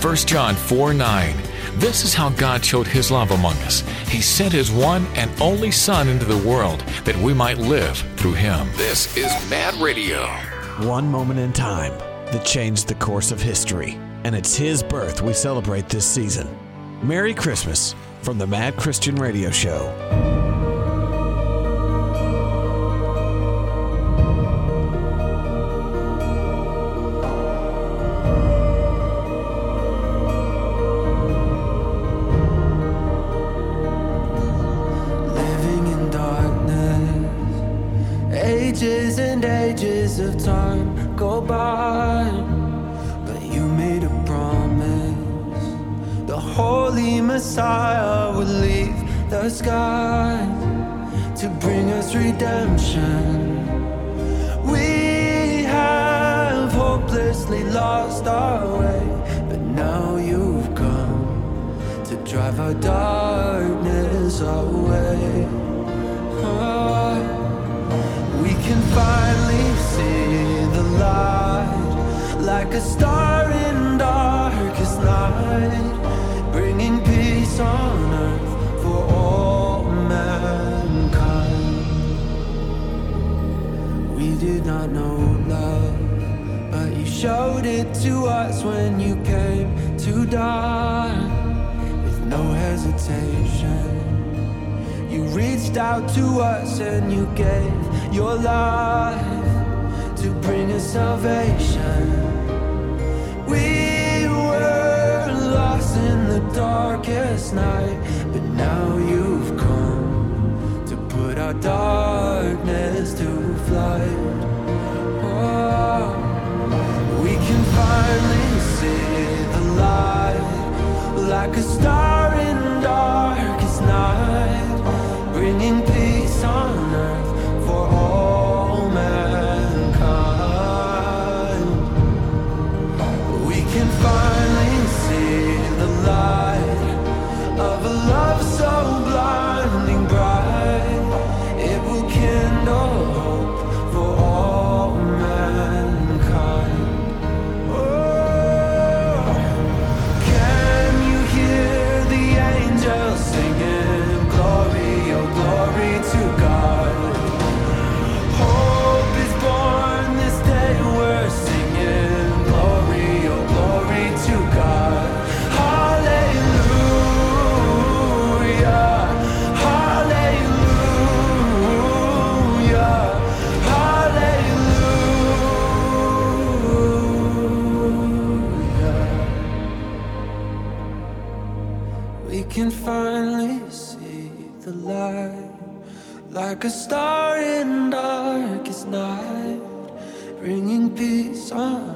1 John 4 9. This is how God showed his love among us. He sent his one and only Son into the world that we might live through him. This is Mad Radio. One moment in time that changed the course of history. And it's his birth we celebrate this season. Merry Christmas from the Mad Christian Radio Show. Ages and ages of time go by, but you made a promise. The Holy Messiah would leave the sky to bring us redemption. We have hopelessly lost our way, but now you've come to drive our darkness away. Can finally see the light like a star in darkest night, bringing peace on earth for all mankind. We did not know love, but you showed it to us when you came to die with no hesitation. You reached out to us and you gave your life to bring us salvation. We were lost in the darkest night, but now you've come to put our darkness to flight. Oh, we can finally see the light like a star in darkest night, bringing peace on earth for all like a star in darkest night, bringing peace on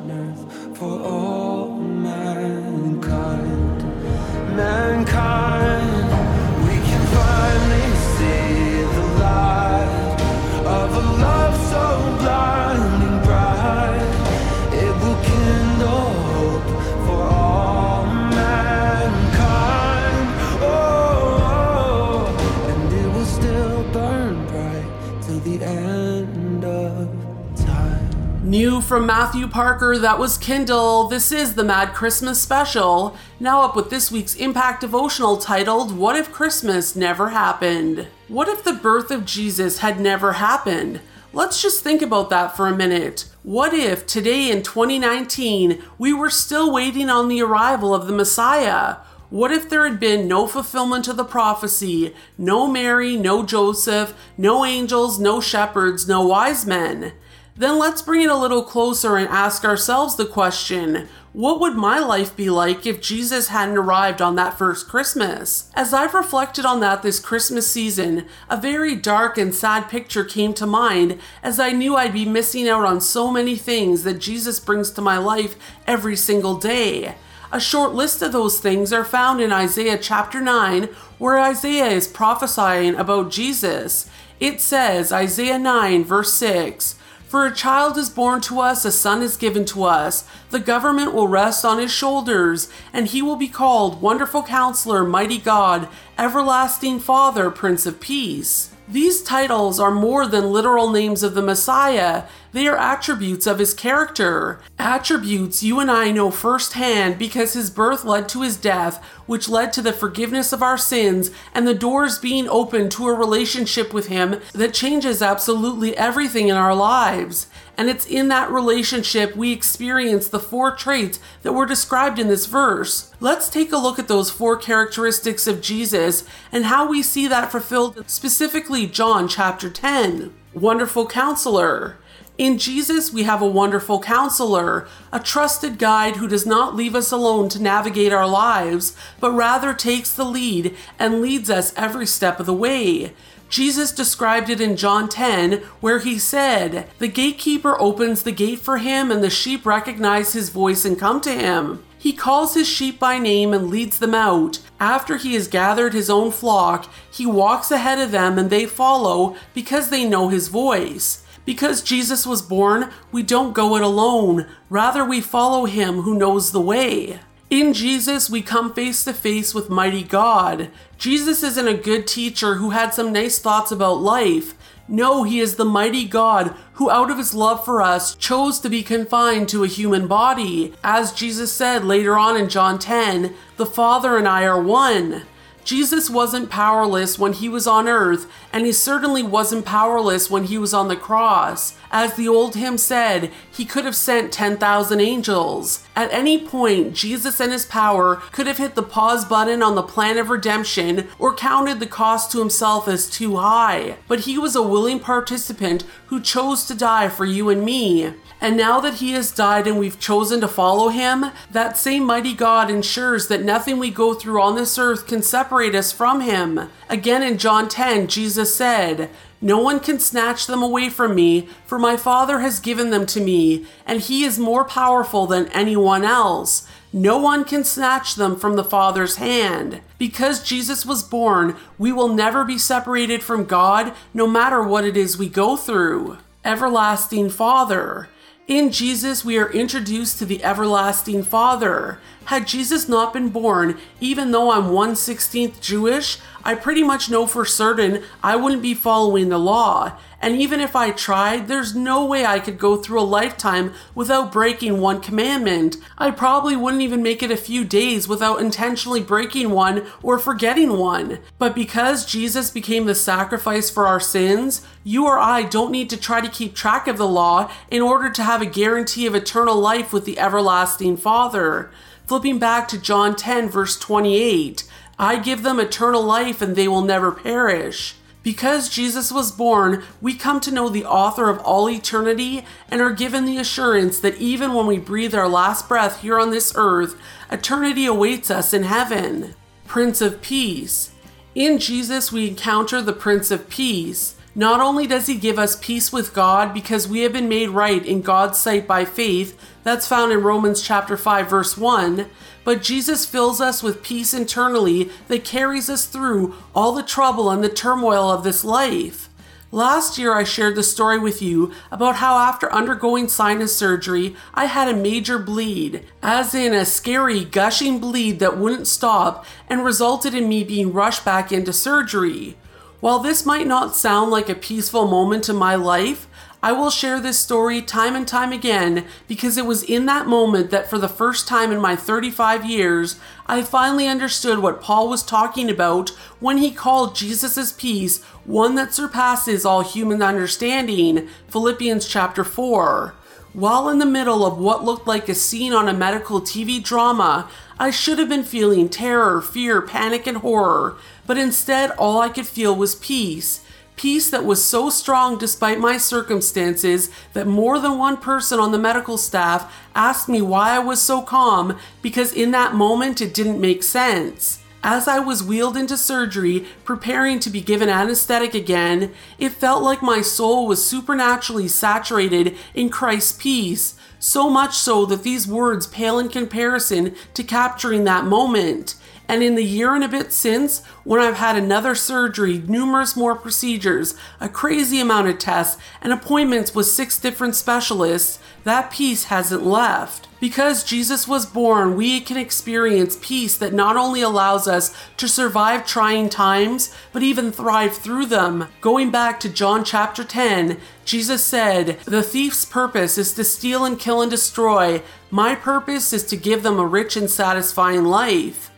New from Matthew Parker, that was Kindle. This is the Mad Christmas Special. Now up with this week's Impact Devotional titled, What If Christmas Never Happened? What if the birth of Jesus had never happened? Let's just think about that for a minute. What if today in 2019 we were still waiting on the arrival of the Messiah? What if there had been no fulfillment of the prophecy, no Mary, no Joseph, no angels, no shepherds, no wise men? Then let's bring it a little closer and ask ourselves the question what would my life be like if Jesus hadn't arrived on that first Christmas? As I've reflected on that this Christmas season, a very dark and sad picture came to mind as I knew I'd be missing out on so many things that Jesus brings to my life every single day. A short list of those things are found in Isaiah chapter 9, where Isaiah is prophesying about Jesus. It says, Isaiah 9, verse 6, For a child is born to us, a son is given to us. The government will rest on his shoulders, and he will be called Wonderful Counselor, Mighty God, Everlasting Father, Prince of Peace. These titles are more than literal names of the Messiah. They are attributes of his character, attributes you and I know firsthand because his birth led to his death, which led to the forgiveness of our sins and the doors being opened to a relationship with him that changes absolutely everything in our lives. And it's in that relationship we experience the four traits that were described in this verse. Let's take a look at those four characteristics of Jesus and how we see that fulfilled, specifically John chapter 10. Wonderful counselor. In Jesus, we have a wonderful counselor, a trusted guide who does not leave us alone to navigate our lives, but rather takes the lead and leads us every step of the way. Jesus described it in John 10, where he said, The gatekeeper opens the gate for him, and the sheep recognize his voice and come to him. He calls his sheep by name and leads them out. After he has gathered his own flock, he walks ahead of them and they follow because they know his voice. Because Jesus was born, we don't go it alone. Rather, we follow him who knows the way. In Jesus, we come face to face with mighty God. Jesus isn't a good teacher who had some nice thoughts about life. No, he is the mighty God who, out of his love for us, chose to be confined to a human body. As Jesus said later on in John 10, the Father and I are one. Jesus wasn't powerless when he was on earth, and he certainly wasn't powerless when he was on the cross. As the old hymn said, he could have sent 10,000 angels. At any point, Jesus and his power could have hit the pause button on the plan of redemption or counted the cost to himself as too high. But he was a willing participant who chose to die for you and me. And now that he has died and we've chosen to follow him, that same mighty God ensures that nothing we go through on this earth can separate us from him. Again in John 10, Jesus said, no one can snatch them away from me, for my Father has given them to me, and he is more powerful than anyone else. No one can snatch them from the Father's hand. Because Jesus was born, we will never be separated from God, no matter what it is we go through. Everlasting Father. In Jesus, we are introduced to the everlasting Father. Had Jesus not been born, even though I'm 116th Jewish, I pretty much know for certain I wouldn't be following the law. And even if I tried, there's no way I could go through a lifetime without breaking one commandment. I probably wouldn't even make it a few days without intentionally breaking one or forgetting one. But because Jesus became the sacrifice for our sins, you or I don't need to try to keep track of the law in order to have a guarantee of eternal life with the everlasting Father. Flipping back to John 10, verse 28, I give them eternal life and they will never perish. Because Jesus was born, we come to know the author of all eternity and are given the assurance that even when we breathe our last breath here on this earth, eternity awaits us in heaven. Prince of Peace. In Jesus, we encounter the Prince of Peace. Not only does he give us peace with God because we have been made right in God's sight by faith, that's found in Romans chapter 5 verse 1, but Jesus fills us with peace internally that carries us through all the trouble and the turmoil of this life. Last year, I shared the story with you about how, after undergoing sinus surgery, I had a major bleed, as in a scary, gushing bleed that wouldn't stop and resulted in me being rushed back into surgery. While this might not sound like a peaceful moment in my life, I will share this story time and time again because it was in that moment that, for the first time in my 35 years, I finally understood what Paul was talking about when he called Jesus' peace one that surpasses all human understanding. Philippians chapter 4. While in the middle of what looked like a scene on a medical TV drama, I should have been feeling terror, fear, panic, and horror, but instead all I could feel was peace. Peace that was so strong despite my circumstances that more than one person on the medical staff asked me why I was so calm because in that moment it didn't make sense. As I was wheeled into surgery, preparing to be given anesthetic again, it felt like my soul was supernaturally saturated in Christ's peace, so much so that these words pale in comparison to capturing that moment. And in the year and a bit since, when I've had another surgery, numerous more procedures, a crazy amount of tests, and appointments with six different specialists, that peace hasn't left. Because Jesus was born, we can experience peace that not only allows us to survive trying times, but even thrive through them. Going back to John chapter 10, Jesus said, The thief's purpose is to steal and kill and destroy. My purpose is to give them a rich and satisfying life.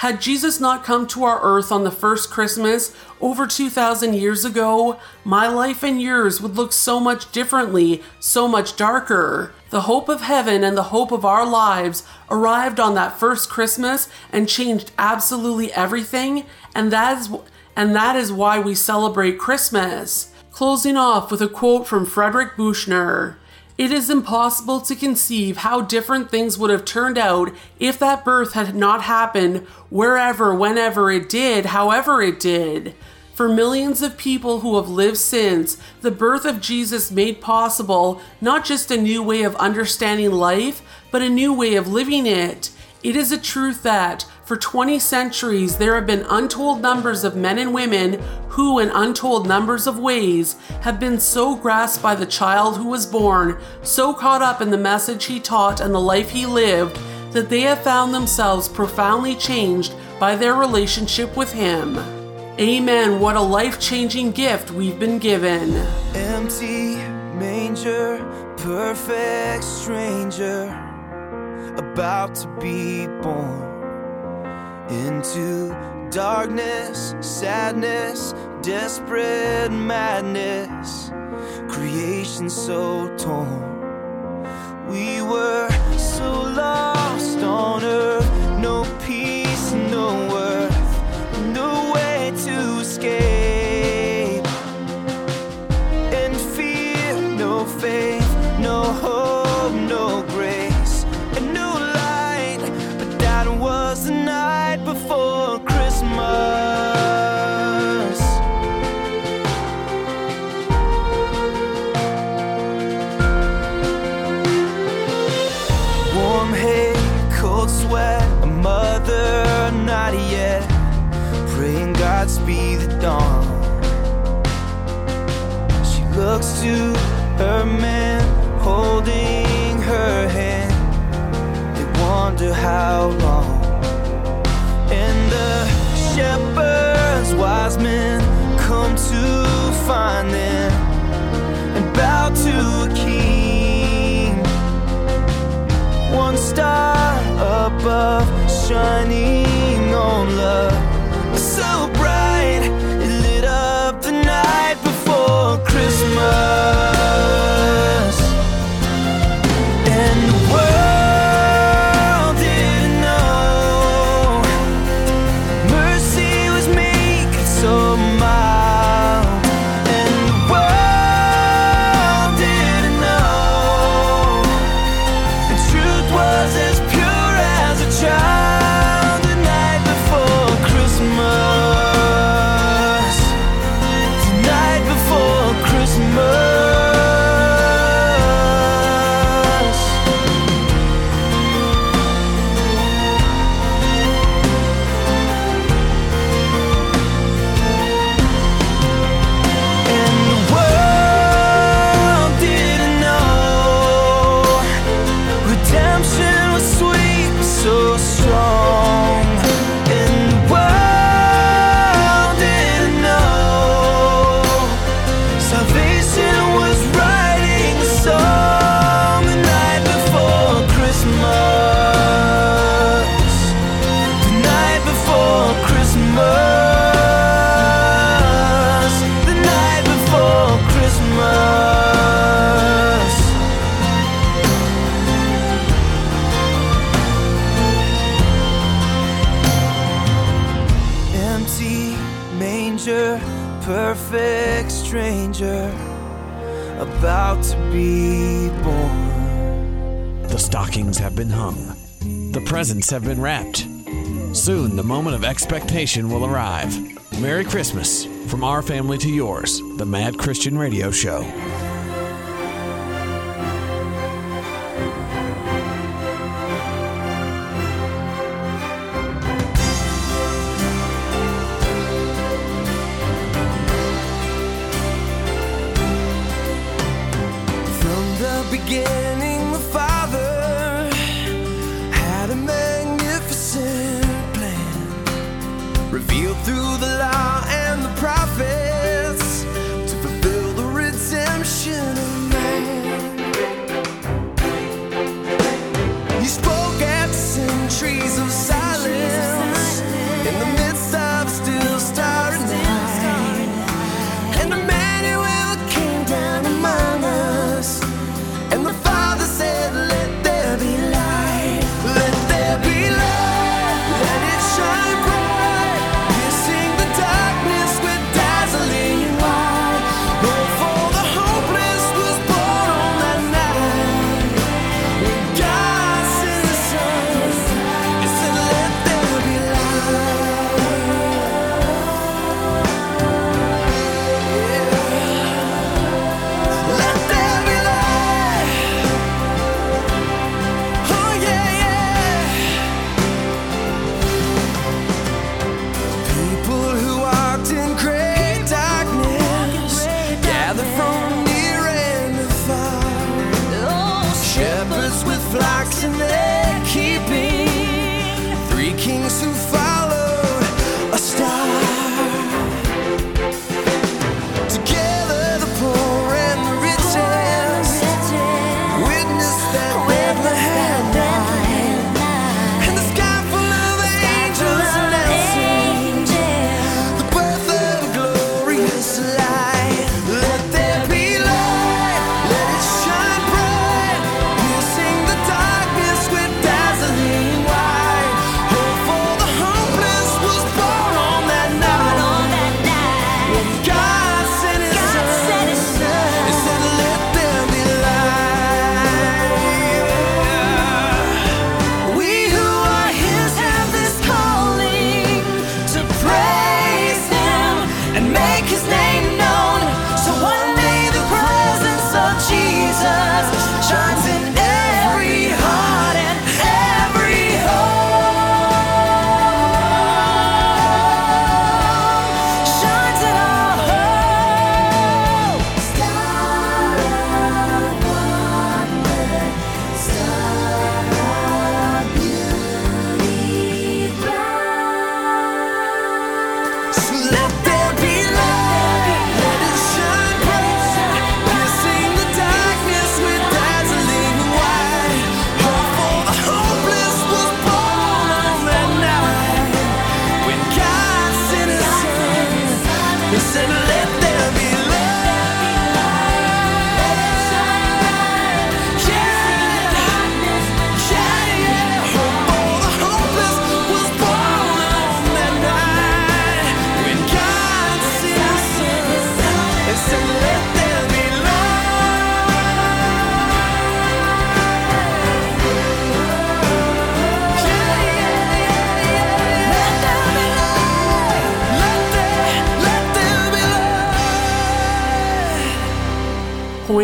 Had Jesus not come to our earth on the first Christmas over 2,000 years ago, my life and yours would look so much differently, so much darker. The hope of heaven and the hope of our lives arrived on that first Christmas and changed absolutely everything, and that is, and that is why we celebrate Christmas. Closing off with a quote from Frederick Buechner. It is impossible to conceive how different things would have turned out if that birth had not happened wherever, whenever it did, however it did. For millions of people who have lived since, the birth of Jesus made possible not just a new way of understanding life, but a new way of living it. It is a truth that, for 20 centuries, there have been untold numbers of men and women who, in untold numbers of ways, have been so grasped by the child who was born, so caught up in the message he taught and the life he lived, that they have found themselves profoundly changed by their relationship with him. Amen. What a life changing gift we've been given. Empty manger, perfect stranger, about to be born into darkness, sadness, desperate madness, creation so torn. We were so lost on earth, Looks to her man holding her hand. They wonder how long. And the shepherds, wise men, come to find them and bow to a king. One star above, shining on love, Christmas. Presents have been wrapped. Soon, the moment of expectation will arrive. Merry Christmas from our family to yours, the Mad Christian Radio Show.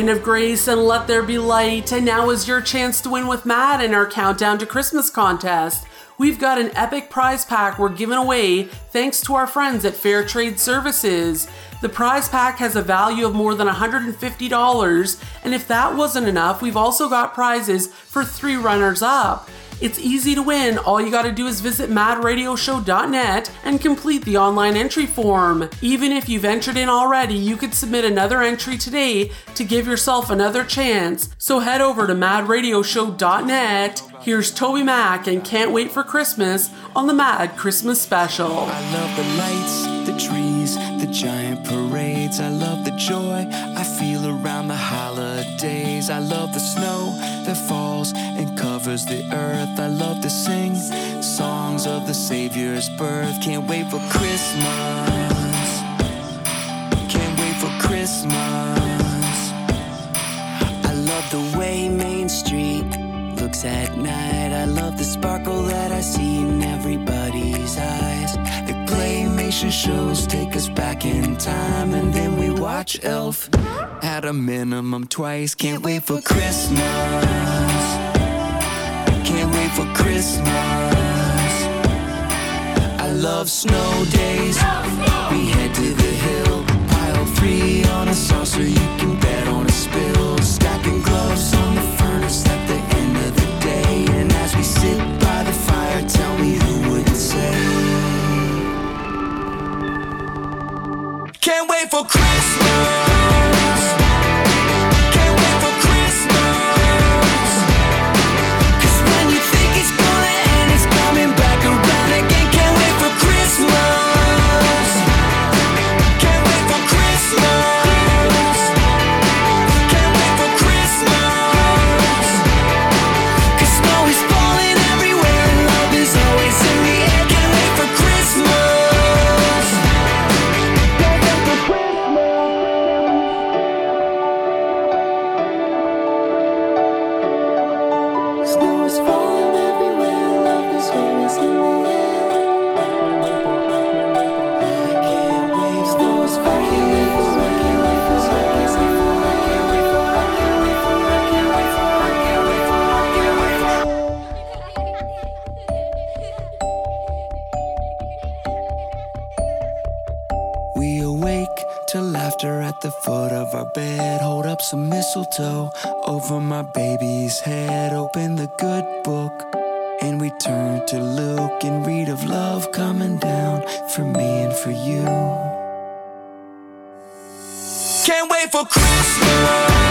Of Grace and Let There Be Light. And now is your chance to win with Matt in our Countdown to Christmas contest. We've got an epic prize pack we're giving away thanks to our friends at Fair Trade Services. The prize pack has a value of more than $150, and if that wasn't enough, we've also got prizes for three runners up. It's easy to win. All you gotta do is visit madradioshow.net and complete the online entry form. Even if you've entered in already, you could submit another entry today to give yourself another chance. So head over to madradioshow.net. Here's TobyMac and Can't Wait for Christmas on the Mad Christmas Special. I love the lights, the trees, the giant parades. I love the joy I feel around the I love the snow that falls and covers the earth. I love to sing songs of the Savior's birth. Can't wait for Christmas. Can't wait for Christmas. I love the way Main Street looks at night. I love the sparkle that I see in everybody's eyes. The claymation shows take us back in time, and then we watch Elf at a minimum twice. Can't wait for Christmas. Can't wait for Christmas. I love snow days. We head to the hill, pile three on a saucer. You can bet on a spill. Stacking gloves on the furnace at the end of the day. And as we sit Can't wait for Christmas. some mistletoe over my baby's head. Open the good book, and we turn to look and read of love coming down for me and for you. Can't wait for Christmas.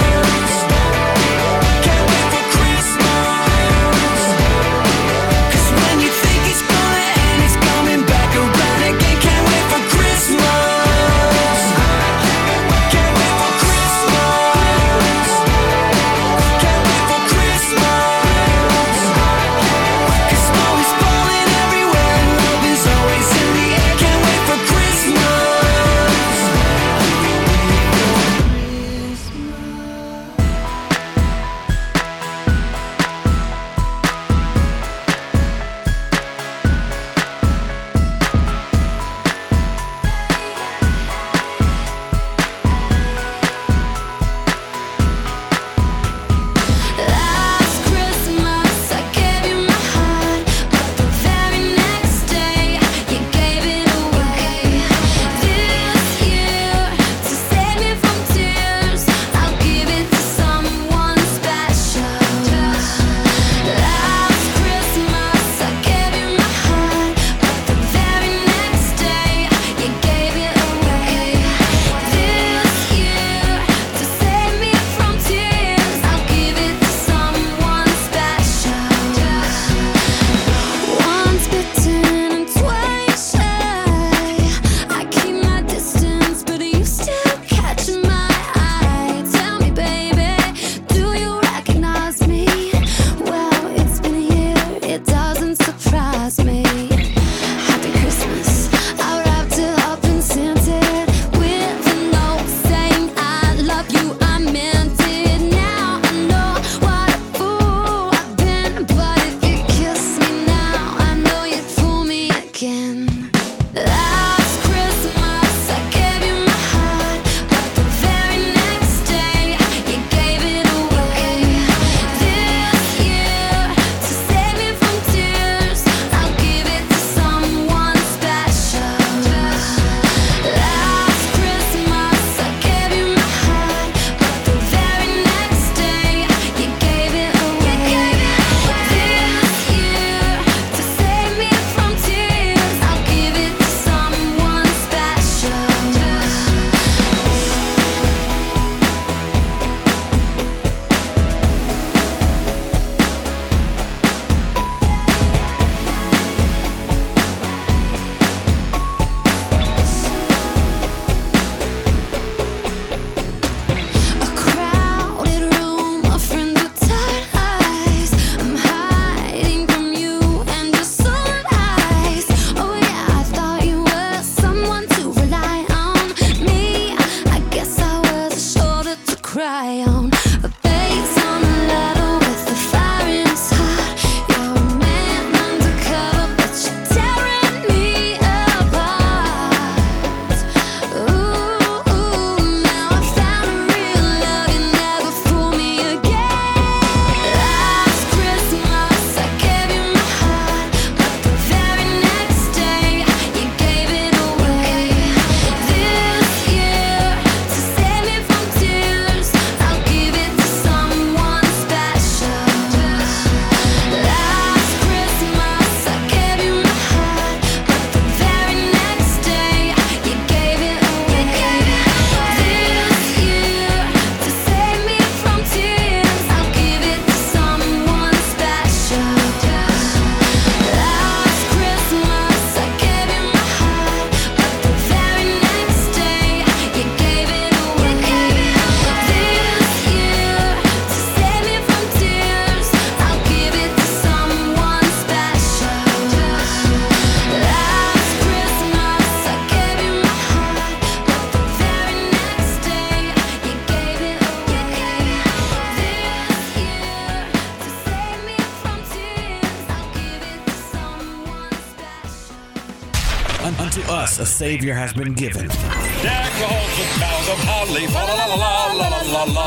Savior has been given.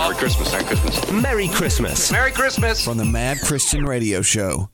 Merry Christmas. Merry Christmas. Merry Christmas. From the Mad Christian Radio Show.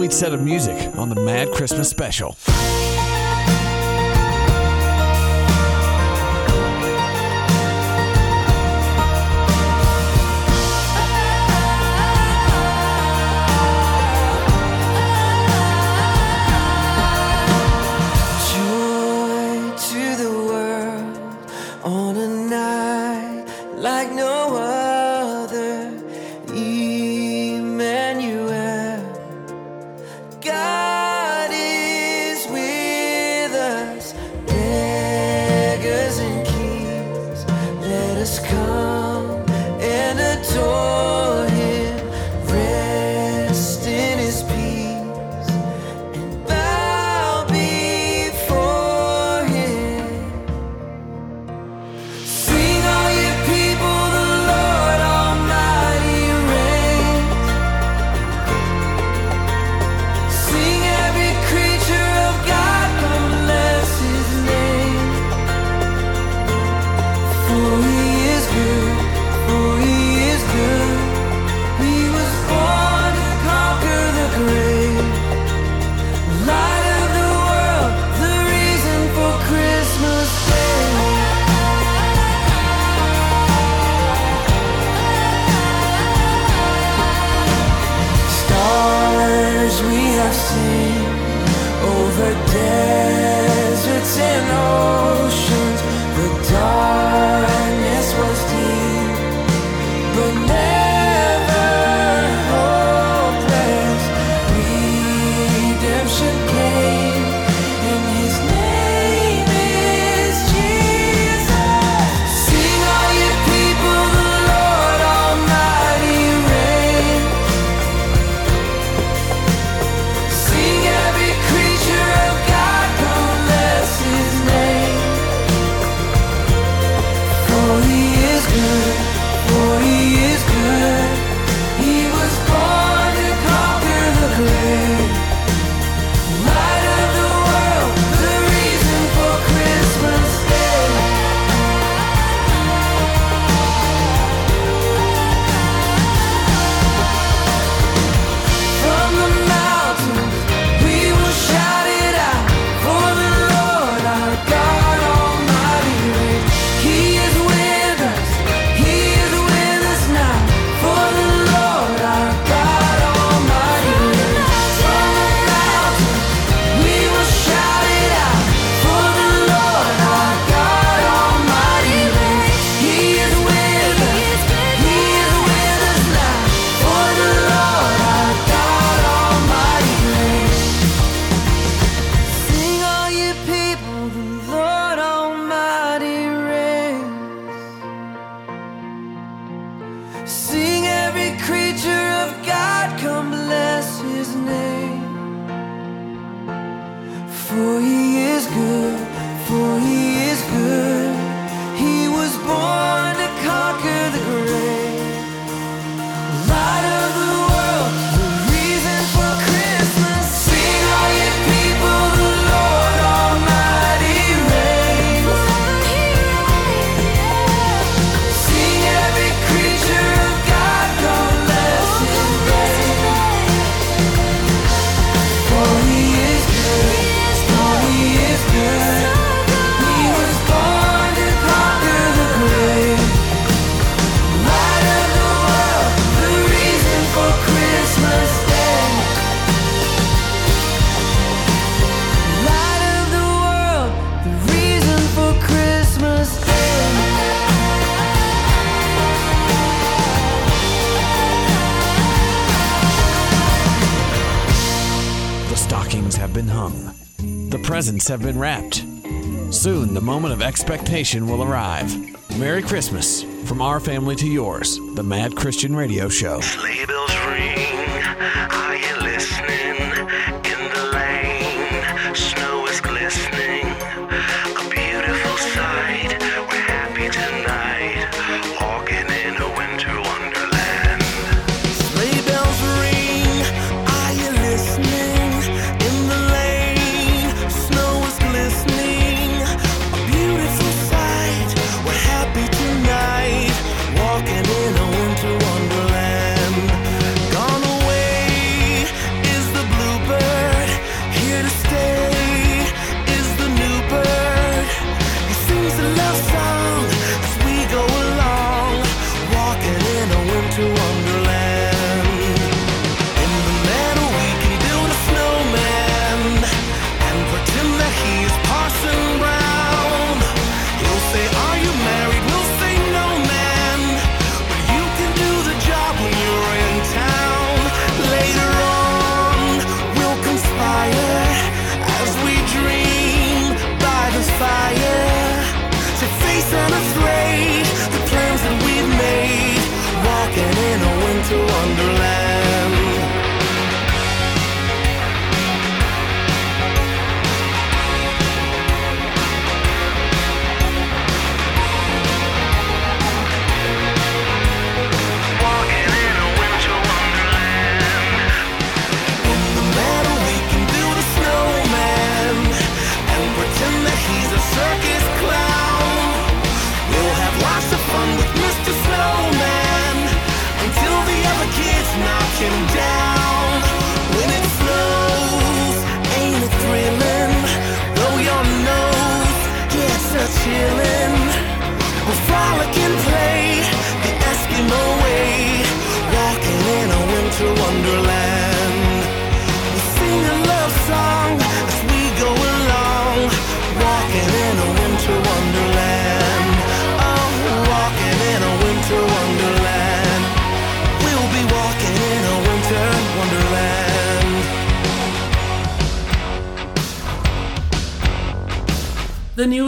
sweet set of music on the Mad Christmas Special. Presents have been wrapped. Soon, the moment of expectation will arrive. Merry Christmas from our family to yours, the Mad Christian Radio Show.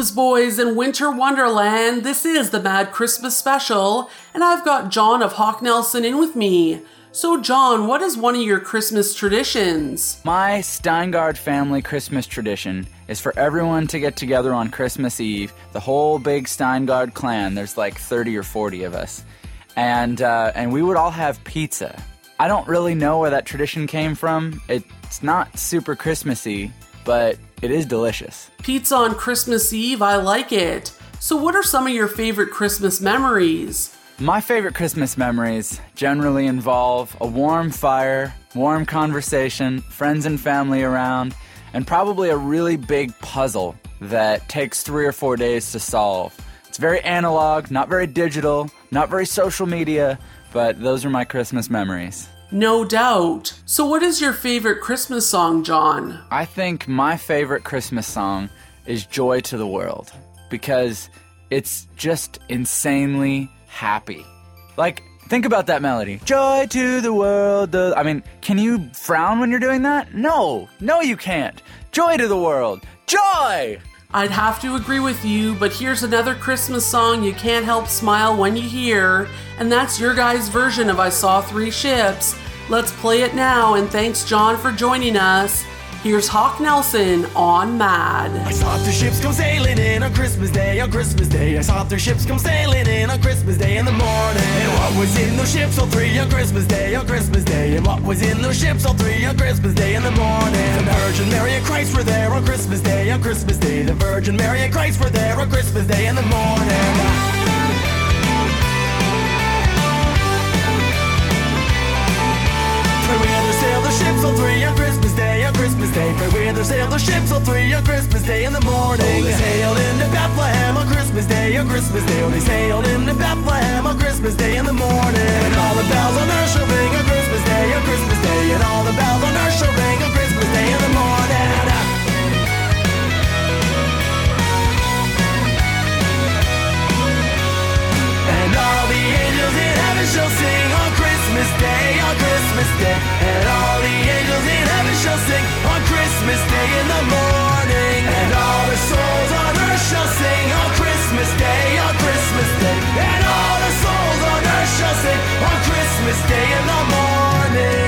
Newsboys in Winter Wonderland. This is the Mad Christmas Special, and I've got Jon of Hawk Nelson in with me. So, Jon, what is one of your Christmas traditions? My Steingard family Christmas tradition is for everyone to get together on Christmas Eve, the whole big Steingard clan. There's like 30 or 40 of us. And, uh, and we would all have pizza. I don't really know where that tradition came from. It's not super Christmassy, but it is delicious. Pizza on Christmas Eve, I like it. So, what are some of your favorite Christmas memories? My favorite Christmas memories generally involve a warm fire, warm conversation, friends and family around, and probably a really big puzzle that takes three or four days to solve. It's very analog, not very digital, not very social media, but those are my Christmas memories. No doubt. So, what is your favorite Christmas song, Jon? I think my favorite Christmas song is Joy to the World because it's just insanely happy. Like, think about that melody. Joy to the world. The, I mean, can you frown when you're doing that? No, no, you can't. Joy to the world. Joy! I'd have to agree with you, but here's another Christmas song you can't help smile when you hear, and that's your guys' version of I Saw Three Ships. Let's play it now, and thanks, Jon, for joining us. Here's Hawk Nelson on Mad. I saw three ships come sailing in on Christmas Day, on Christmas Day. I saw three ships come sailing in on Christmas Day in the morning. And what was in those ships? All three on Christmas Day, on Christmas Day. And what was in those ships? All three on Christmas Day in the morning. The Virgin Mary and Christ were there on Christmas Day, on Christmas Day. The Virgin Mary and Christ were there on Christmas Day in the morning. The three on Christmas Day. Pray where there sail the ships all three on Christmas Day in the morning. Oh, they sailed into Bethlehem on Christmas Day, on Christmas Day. Oh, they sailed into Bethlehem on Christmas Day in the morning. And all the bells on earth shall ring on Christmas Day, on Christmas Day. And all the bells on earth shall ring on Christmas Day in the morning. And all the angels in heaven shall sing Christmas Day. And all the angels in heaven shall sing on Christmas Day in the morning. And all the souls on earth shall sing on Christmas Day, on Christmas Day. And all the souls on earth shall sing on Christmas Day in the morning.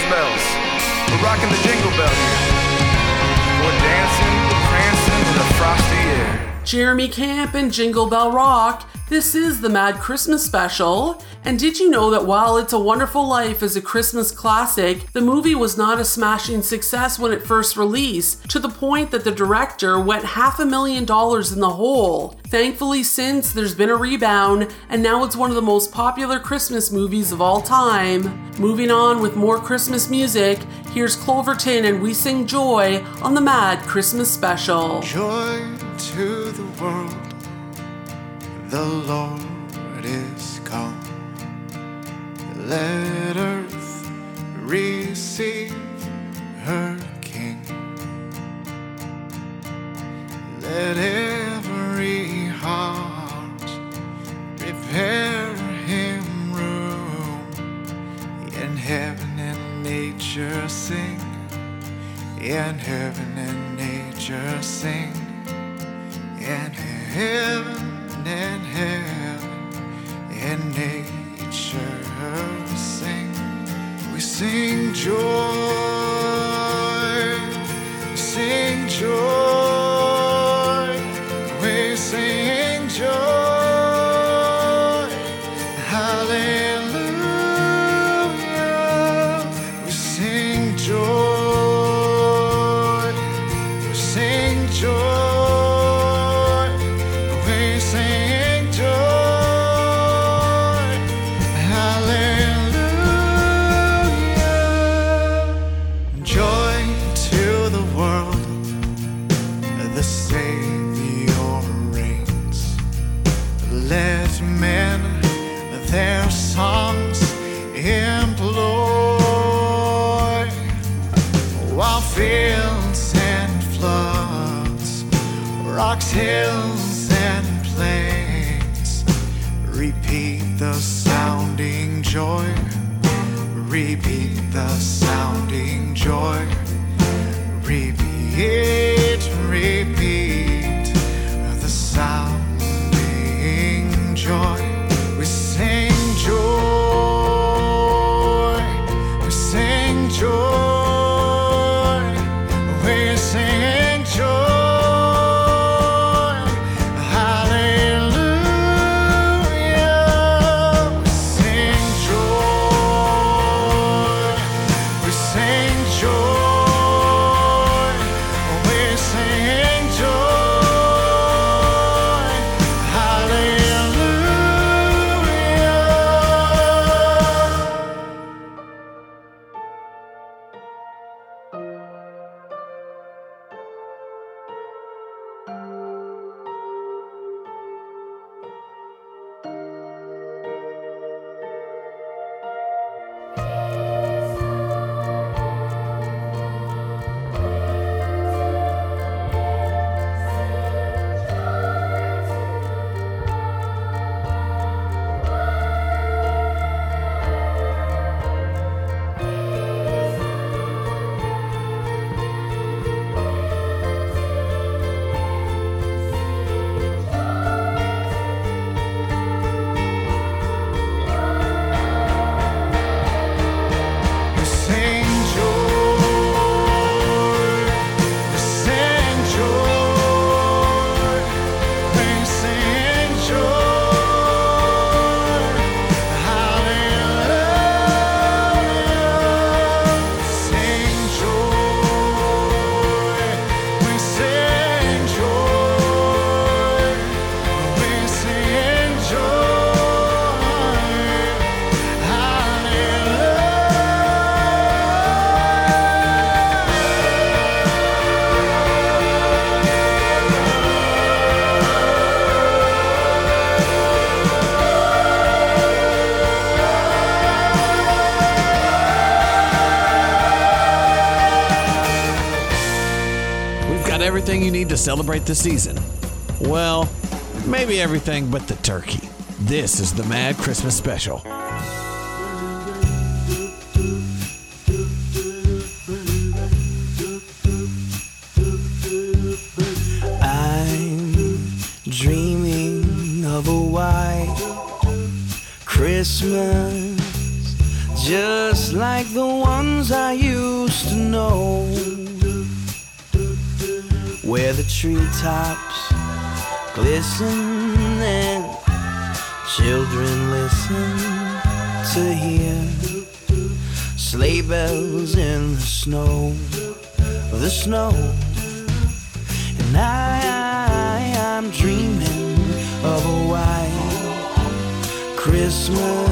Bells. We're rocking the jingle bell here. We're dancing, prancing in the frosty air. Jeremy Camp and Jingle Bell Rock. This is the Mad Christmas special. And did you know that while It's a Wonderful Life is a Christmas classic, the movie was not a smashing success when it first released, to the point that the director went half a million dollars in the hole. Thankfully, since there's been a rebound, and now it's one of the most popular Christmas movies of all time. Moving on with more Christmas music, here's Cloverton and We Sing Joy on the Mad Christmas special. Joy to the world, the Lord is come. Let earth receive her King. Let every heart prepare him room. In heaven and nature sing. In heaven and nature sing. In heaven and heaven and nature sing. We sing joy, we sing joy, we sing joy, hills, and plains. Repeat the sounding joy. Repeat the sounding joy. Repeat, repeat the sounding everything you need to celebrate the season. Well, maybe everything but the turkey. This is the Mad Christmas Special. I'm dreaming of a white Christmas, just like the ones I used to know, treetops glisten and children listen to hear sleigh bells in the snow, the snow. And I, am dreaming of a white Christmas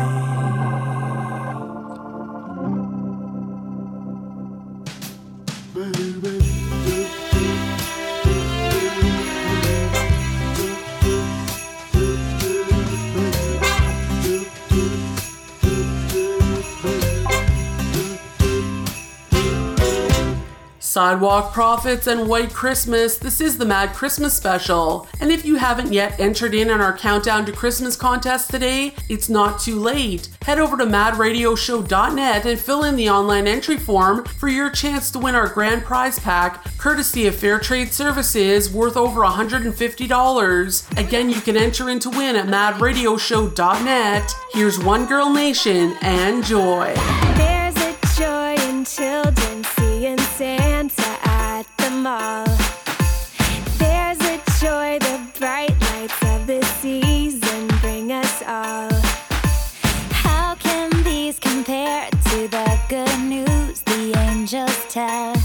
Sidewalk Prophets and White Christmas, this is the Mad Christmas special. And if you haven't yet entered in on our Countdown to Christmas contest today, it's not too late. Head over to madradioshow.net and fill in the online entry form for your chance to win our grand prize pack, courtesy of Fair Trade Services, worth over $150. Again, you can enter in to win at madradioshow.net. Here's One Girl Nation and Joy. There's a joy in children's. see all. There's a joy the bright lights of the season bring us all. How can these compare to the good news the angels tell?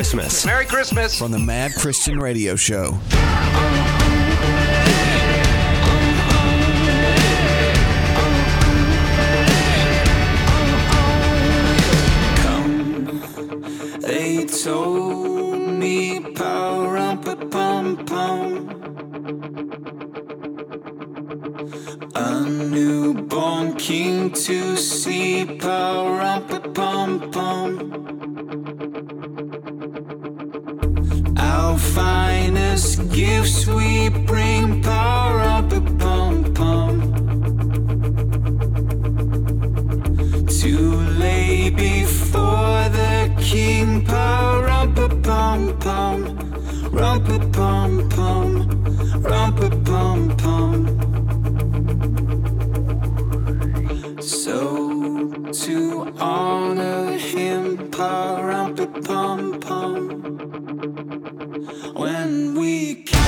Christmas. Merry Christmas. From the Mad Christian Radio Show. corner, him pom pom pom. When we. Can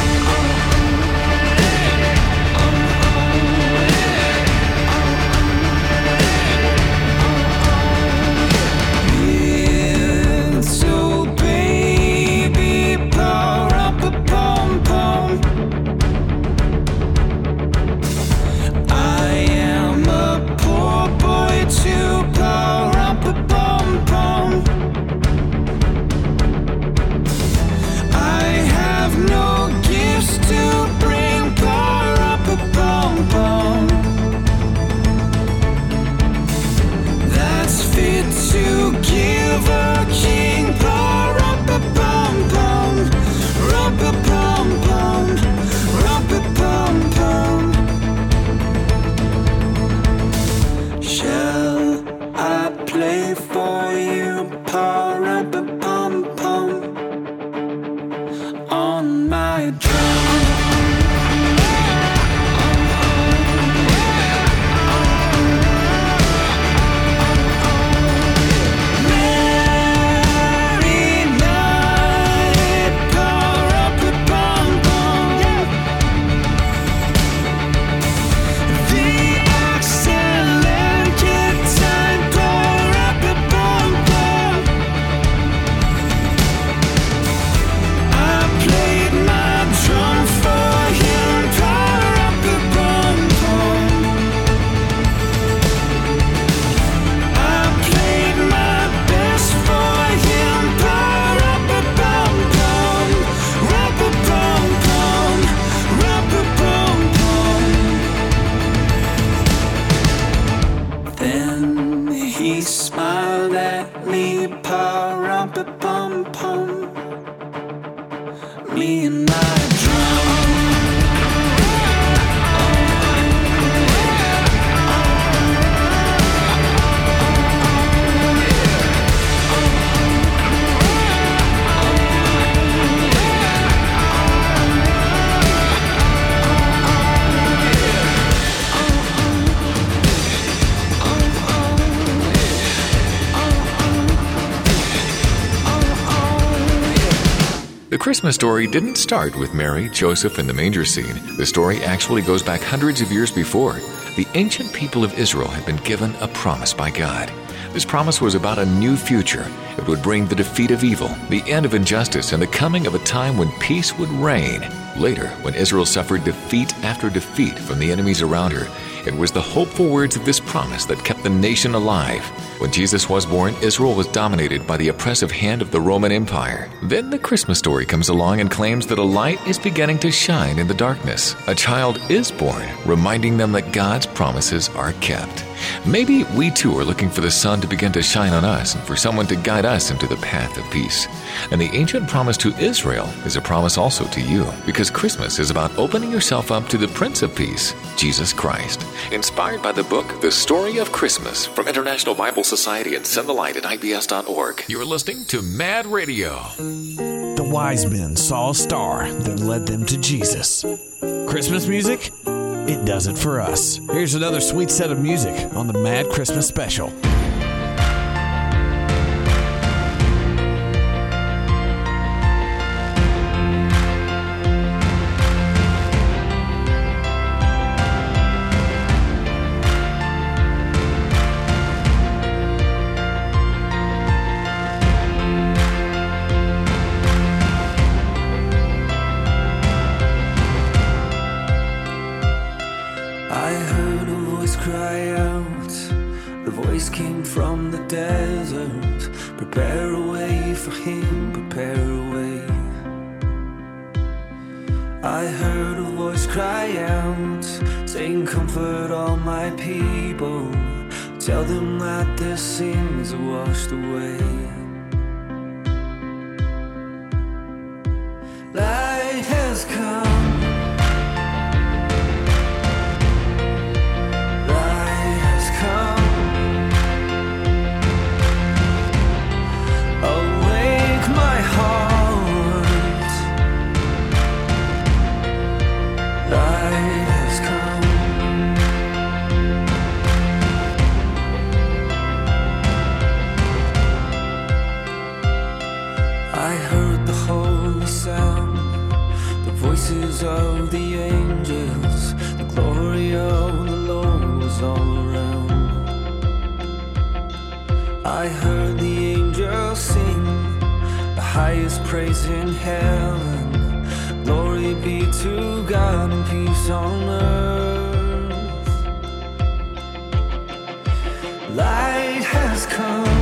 Christmas story didn't start with Mary, Joseph, and the manger scene. The story actually goes back hundreds of years before. The ancient people of Israel had been given a promise by God. This promise was about a new future. It would bring the defeat of evil, the end of injustice, and the coming of a time when peace would reign. Later, when Israel suffered defeat after defeat from the enemies around her, it was the hopeful words of this promise that kept the nation alive. When Jesus was born, Israel was dominated by the oppressive hand of the Roman Empire. Then the Christmas story comes along and claims that a light is beginning to shine in the darkness. A child is born, reminding them that God's promises are kept. Maybe we too are looking for the sun to begin to shine on us and for someone to guide us into the path of peace. And the ancient promise to Israel is a promise also to you, because Christmas is about opening yourself up to the Prince of Peace, Jesus Christ. Inspired by the book The Story of Christmas from International Bible Society and Send the Light at IBS.org. You're listening to Mad Radio. The wise men saw a star that led them to Jesus. Christmas music? It does it for us. Here's another sweet set of music on the Mad Christmas Special. I heard the angels sing the highest praise in heaven. Glory be to God and peace on earth. Light has come.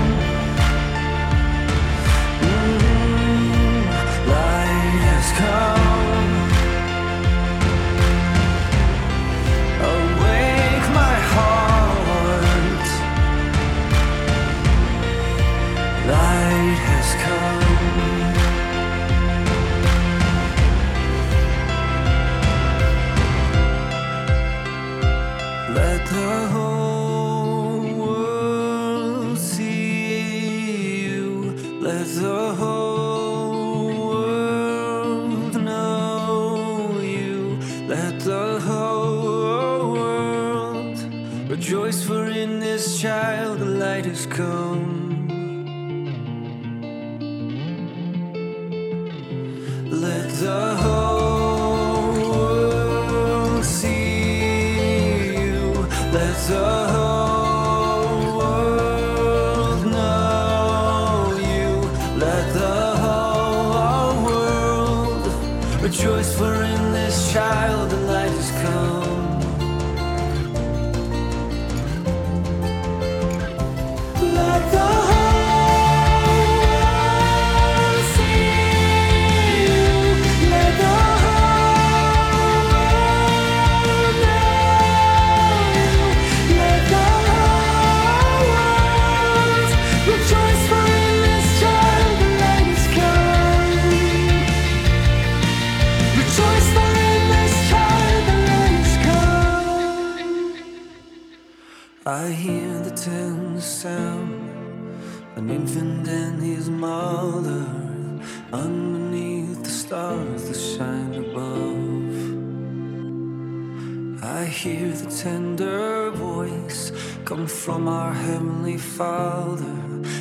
from our Heavenly Father.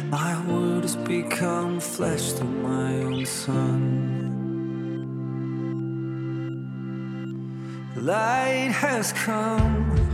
My word has become flesh through my own Son. Light has come.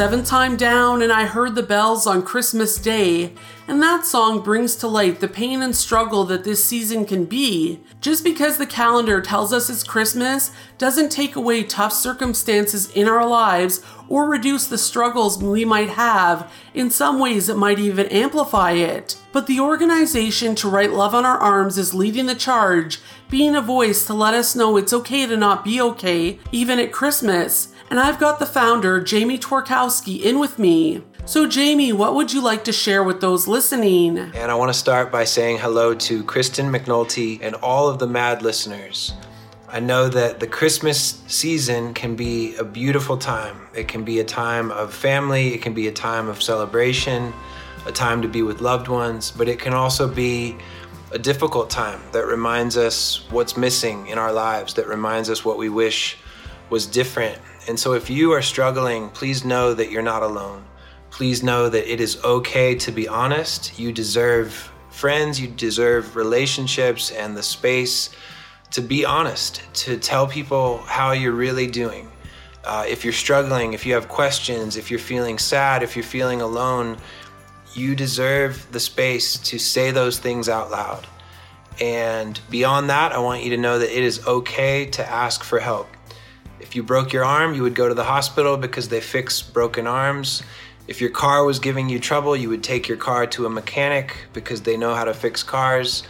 7eventh Time Down and I Heard the Bells on Christmas Day, and that song brings to light the pain and struggle that this season can be. Just because the calendar tells us it's Christmas doesn't take away tough circumstances in our lives or reduce the struggles we might have. In some ways, it might even amplify it. But the organization To Write Love on Her Arms is leading the charge, being a voice to let us know it's okay to not be okay, even at Christmas. And I've got the founder, Jamie Tworkowski, in with me. So, Jamie, what would you like to share with those listening? And I want to start by saying hello to Kristen McNulty and all of the MAD listeners. I know that the Christmas season can be a beautiful time. It can be a time of family, it can be a time of celebration, a time to be with loved ones, but it can also be a difficult time that reminds us what's missing in our lives, that reminds us what we wish was different. And so if you are struggling, please know that you're not alone. Please know that it is okay to be honest. You deserve friends, you deserve relationships and the space to be honest, to tell people how you're really doing. Uh, if you're struggling, if you have questions, if you're feeling sad, if you're feeling alone, you deserve the space to say those things out loud. And beyond that, I want you to know that it is okay to ask for help. If you broke your arm, you would go to the hospital because they fix broken arms. If your car was giving you trouble, you would take your car to a mechanic because they know how to fix cars.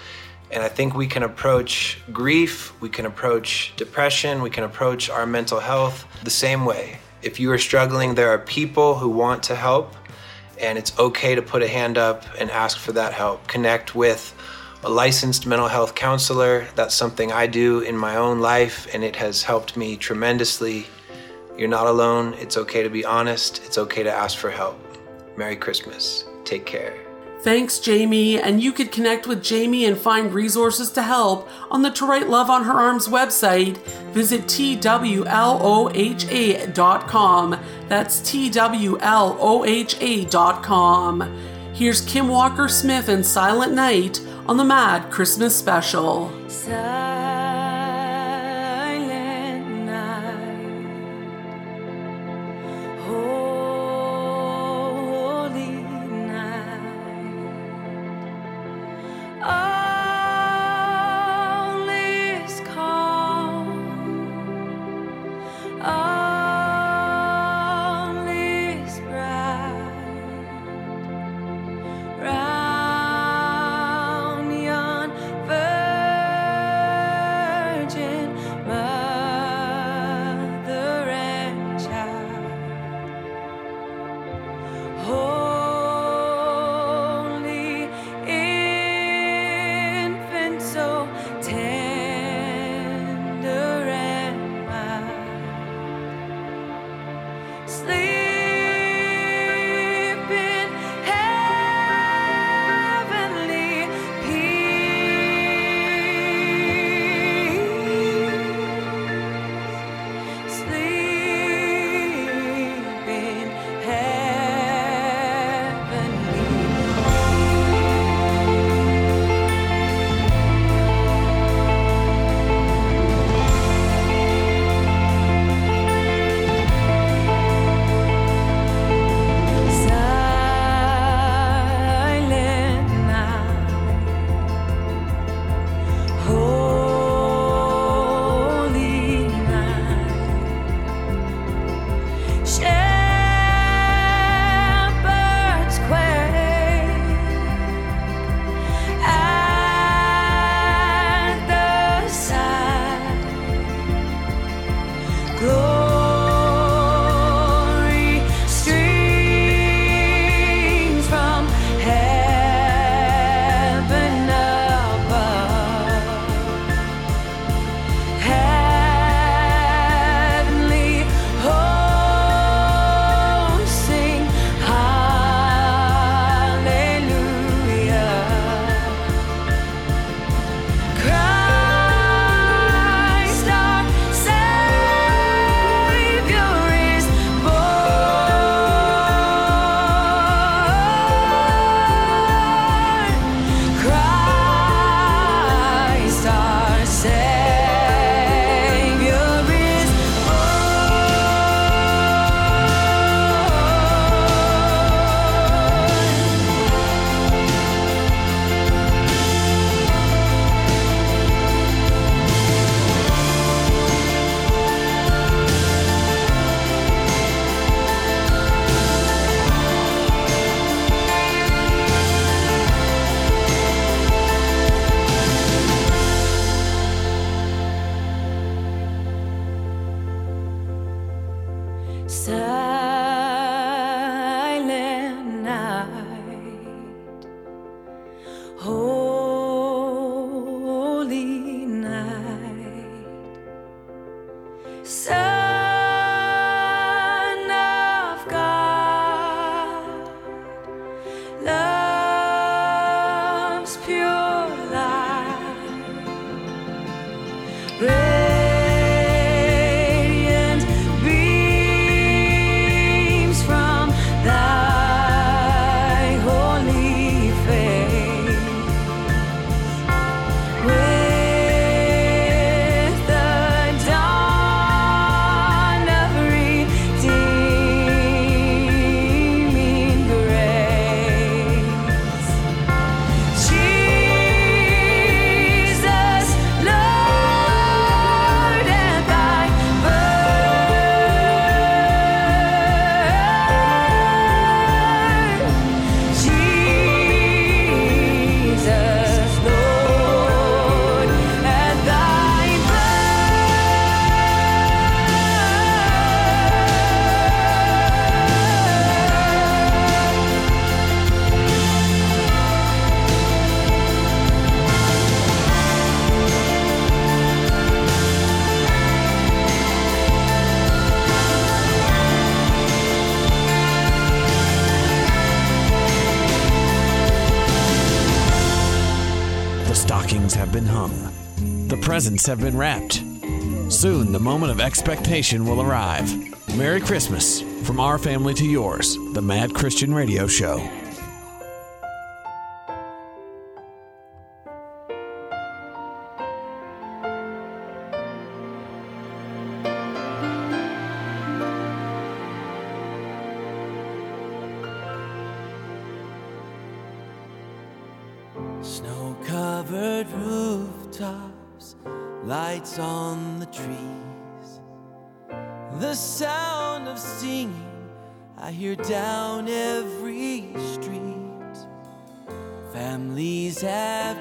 And I think we can approach grief, we can approach depression, we can approach our mental health the same way. If you are struggling, there are people who want to help, and it's okay to put a hand up and ask for that help. Connect with a licensed mental health counselor. That's something I do in my own life, and it has helped me tremendously. You're not alone. It's okay to be honest. It's okay to ask for help. Merry Christmas. Take care. Thanks, Jamie. And you could connect with Jamie and find resources to help on the To Write Love on Her Arms website. Visit TWLOHA.com. That's TWLOHA.com. Here's Kim Walker Smith and Silent Night on the Mad Christmas Special. Silent have been wrapped. Soon, the moment of expectation will arrive. Merry Christmas from our family to yours, the Mad Christian Radio Show.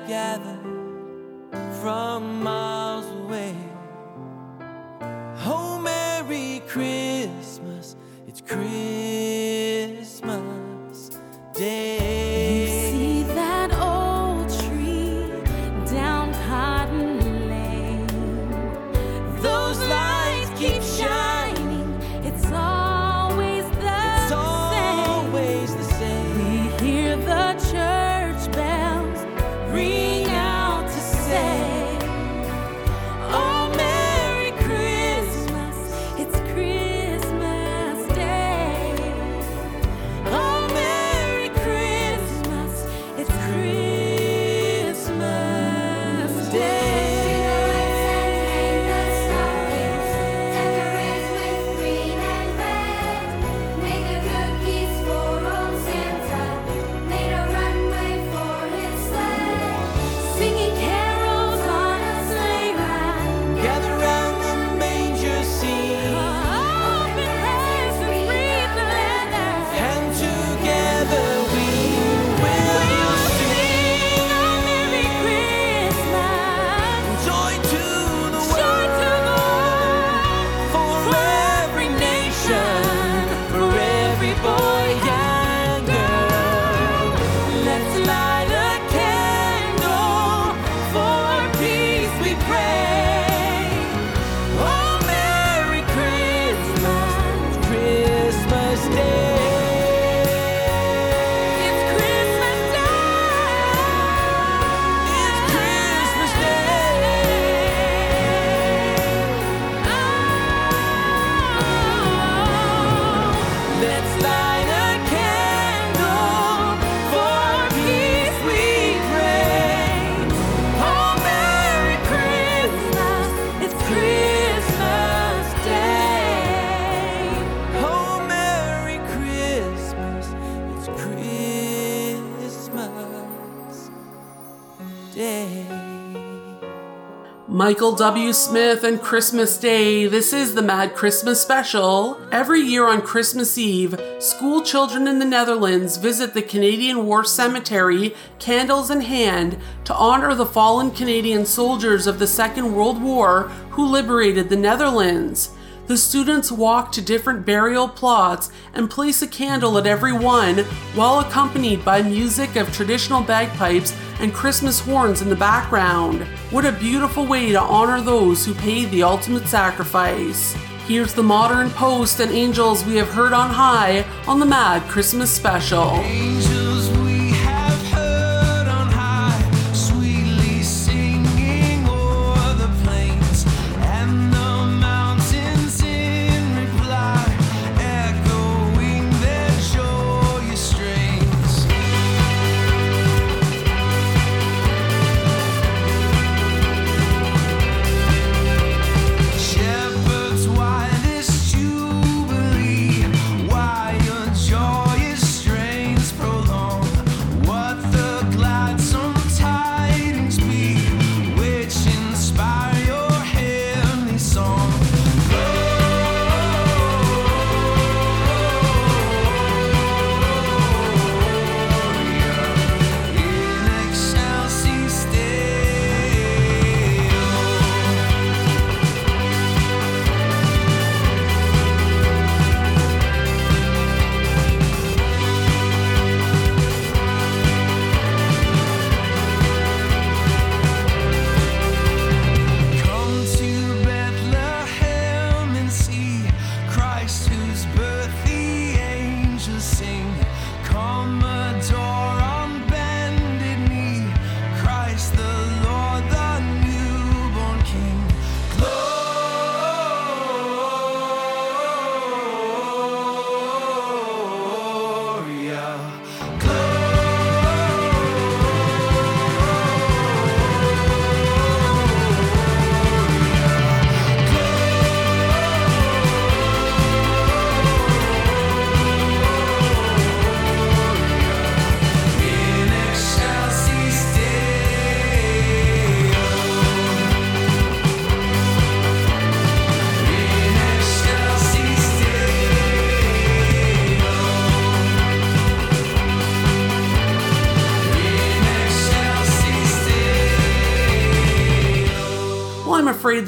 Gathered from miles Michael W. Smith and Christmas Day. This is the Mad Christmas Special. Every year on Christmas Eve, school children in the Netherlands visit the Canadian War Cemetery, candles in hand, to honor the fallen Canadian soldiers of the Second World War who liberated the Netherlands. The students walk to different burial plots and place a candle at every one while accompanied by music of traditional bagpipes and Christmas horns in the background. What a beautiful way to honor those who paid the ultimate sacrifice. Here's the modern post and angels we have heard on high on the Mad Christmas Special.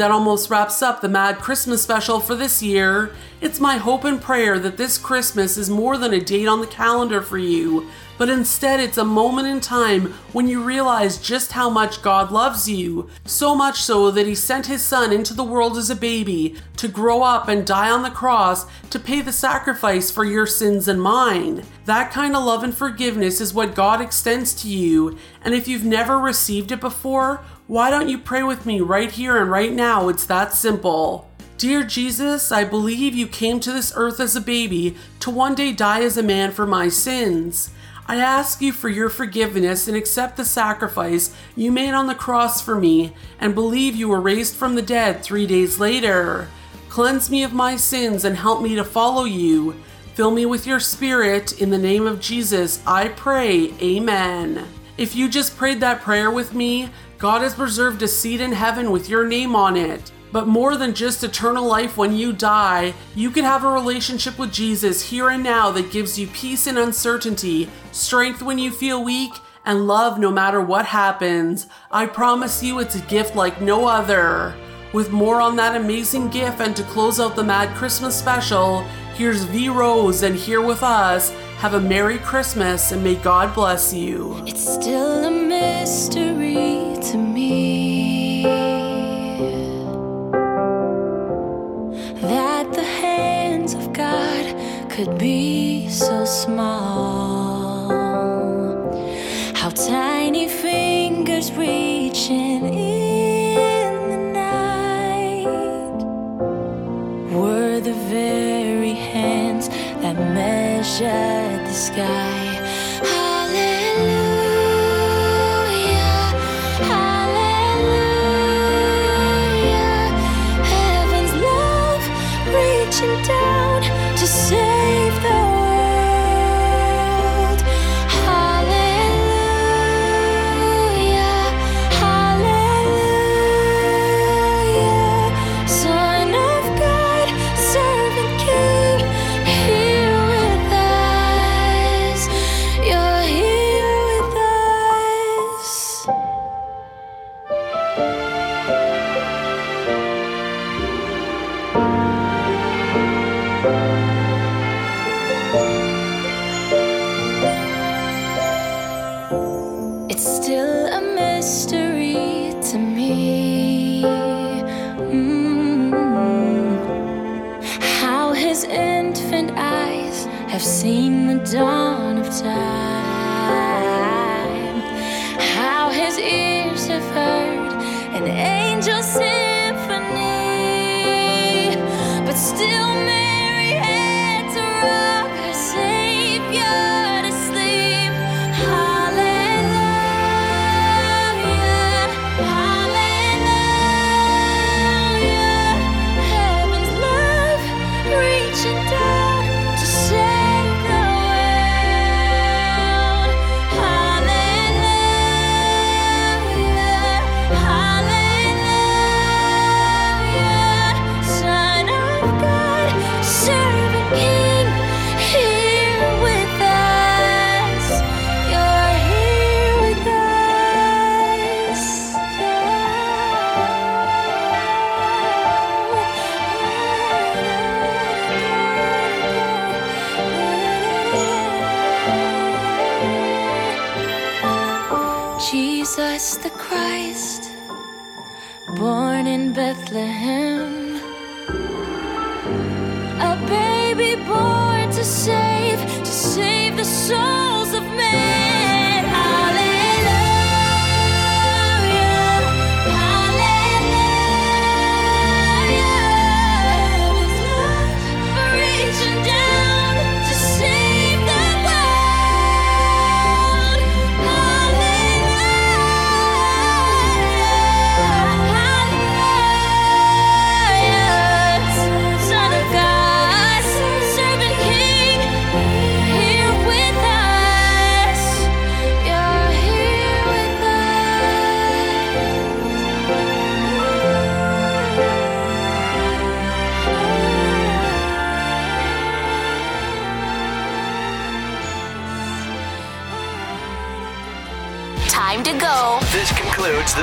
That almost wraps up the Mad Christmas special for this year. It's my hope and prayer that this Christmas is more than a date on the calendar for you, but instead it's a moment in time when you realize just how much God loves you. So much so that He sent His Son into the world as a baby to grow up and die on the cross to pay the sacrifice for your sins and mine. That kind of love and forgiveness is what God extends to you, and if you've never received it before, why don't you pray with me right here and right now? It's that simple. Dear Jesus, I believe you came to this earth as a baby to one day die as a man for my sins. I ask you for your forgiveness and accept the sacrifice you made on the cross for me and believe you were raised from the dead three days later. Cleanse me of my sins and help me to follow you. Fill me with your spirit. In the name of Jesus, I pray. Amen. If you just prayed that prayer with me, God has reserved a seat in heaven with your name on it. But more than just eternal life when you die, you can have a relationship with Jesus here and now that gives you peace in uncertainty, strength when you feel weak, and love no matter what happens. I promise you it's a gift like no other. With more on that amazing gift and to close out the Mad Christmas special, here's V Rose and here with us. Have a Merry Christmas and may God bless you. It's still a mystery to me that the hands of God could be so small. How tiny fingers reaching in the night were the very hands that measured the sky.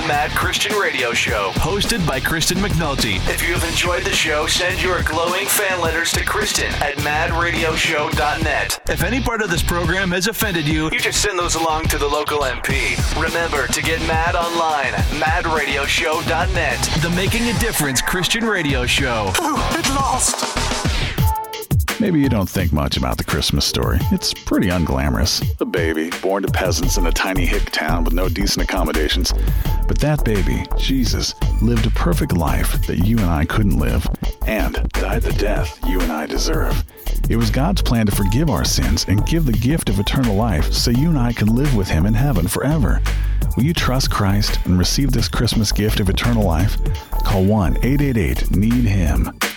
Mad Christian Radio Show. Hosted by Kristen McNulty. If you have enjoyed the show, send your glowing fan letters to Kristen at madradioshow.net. If any part of this program has offended you, You just send those along to the local MP. Remember to get mad online, at madradioshow.net. the Making a Difference Christian Radio Show. it lost. Maybe you don't think much about the Christmas story. It's pretty unglamorous. A baby, born to peasants in a tiny hick town with no decent accommodations. But that baby, Jesus, lived a perfect life that you and I couldn't live, and died the death you and I deserve. It was God's plan to forgive our sins and give the gift of eternal life so you and I can live with Him in heaven forever. Will you trust Christ and receive this Christmas gift of eternal life? Call 1 888 NEED HIM.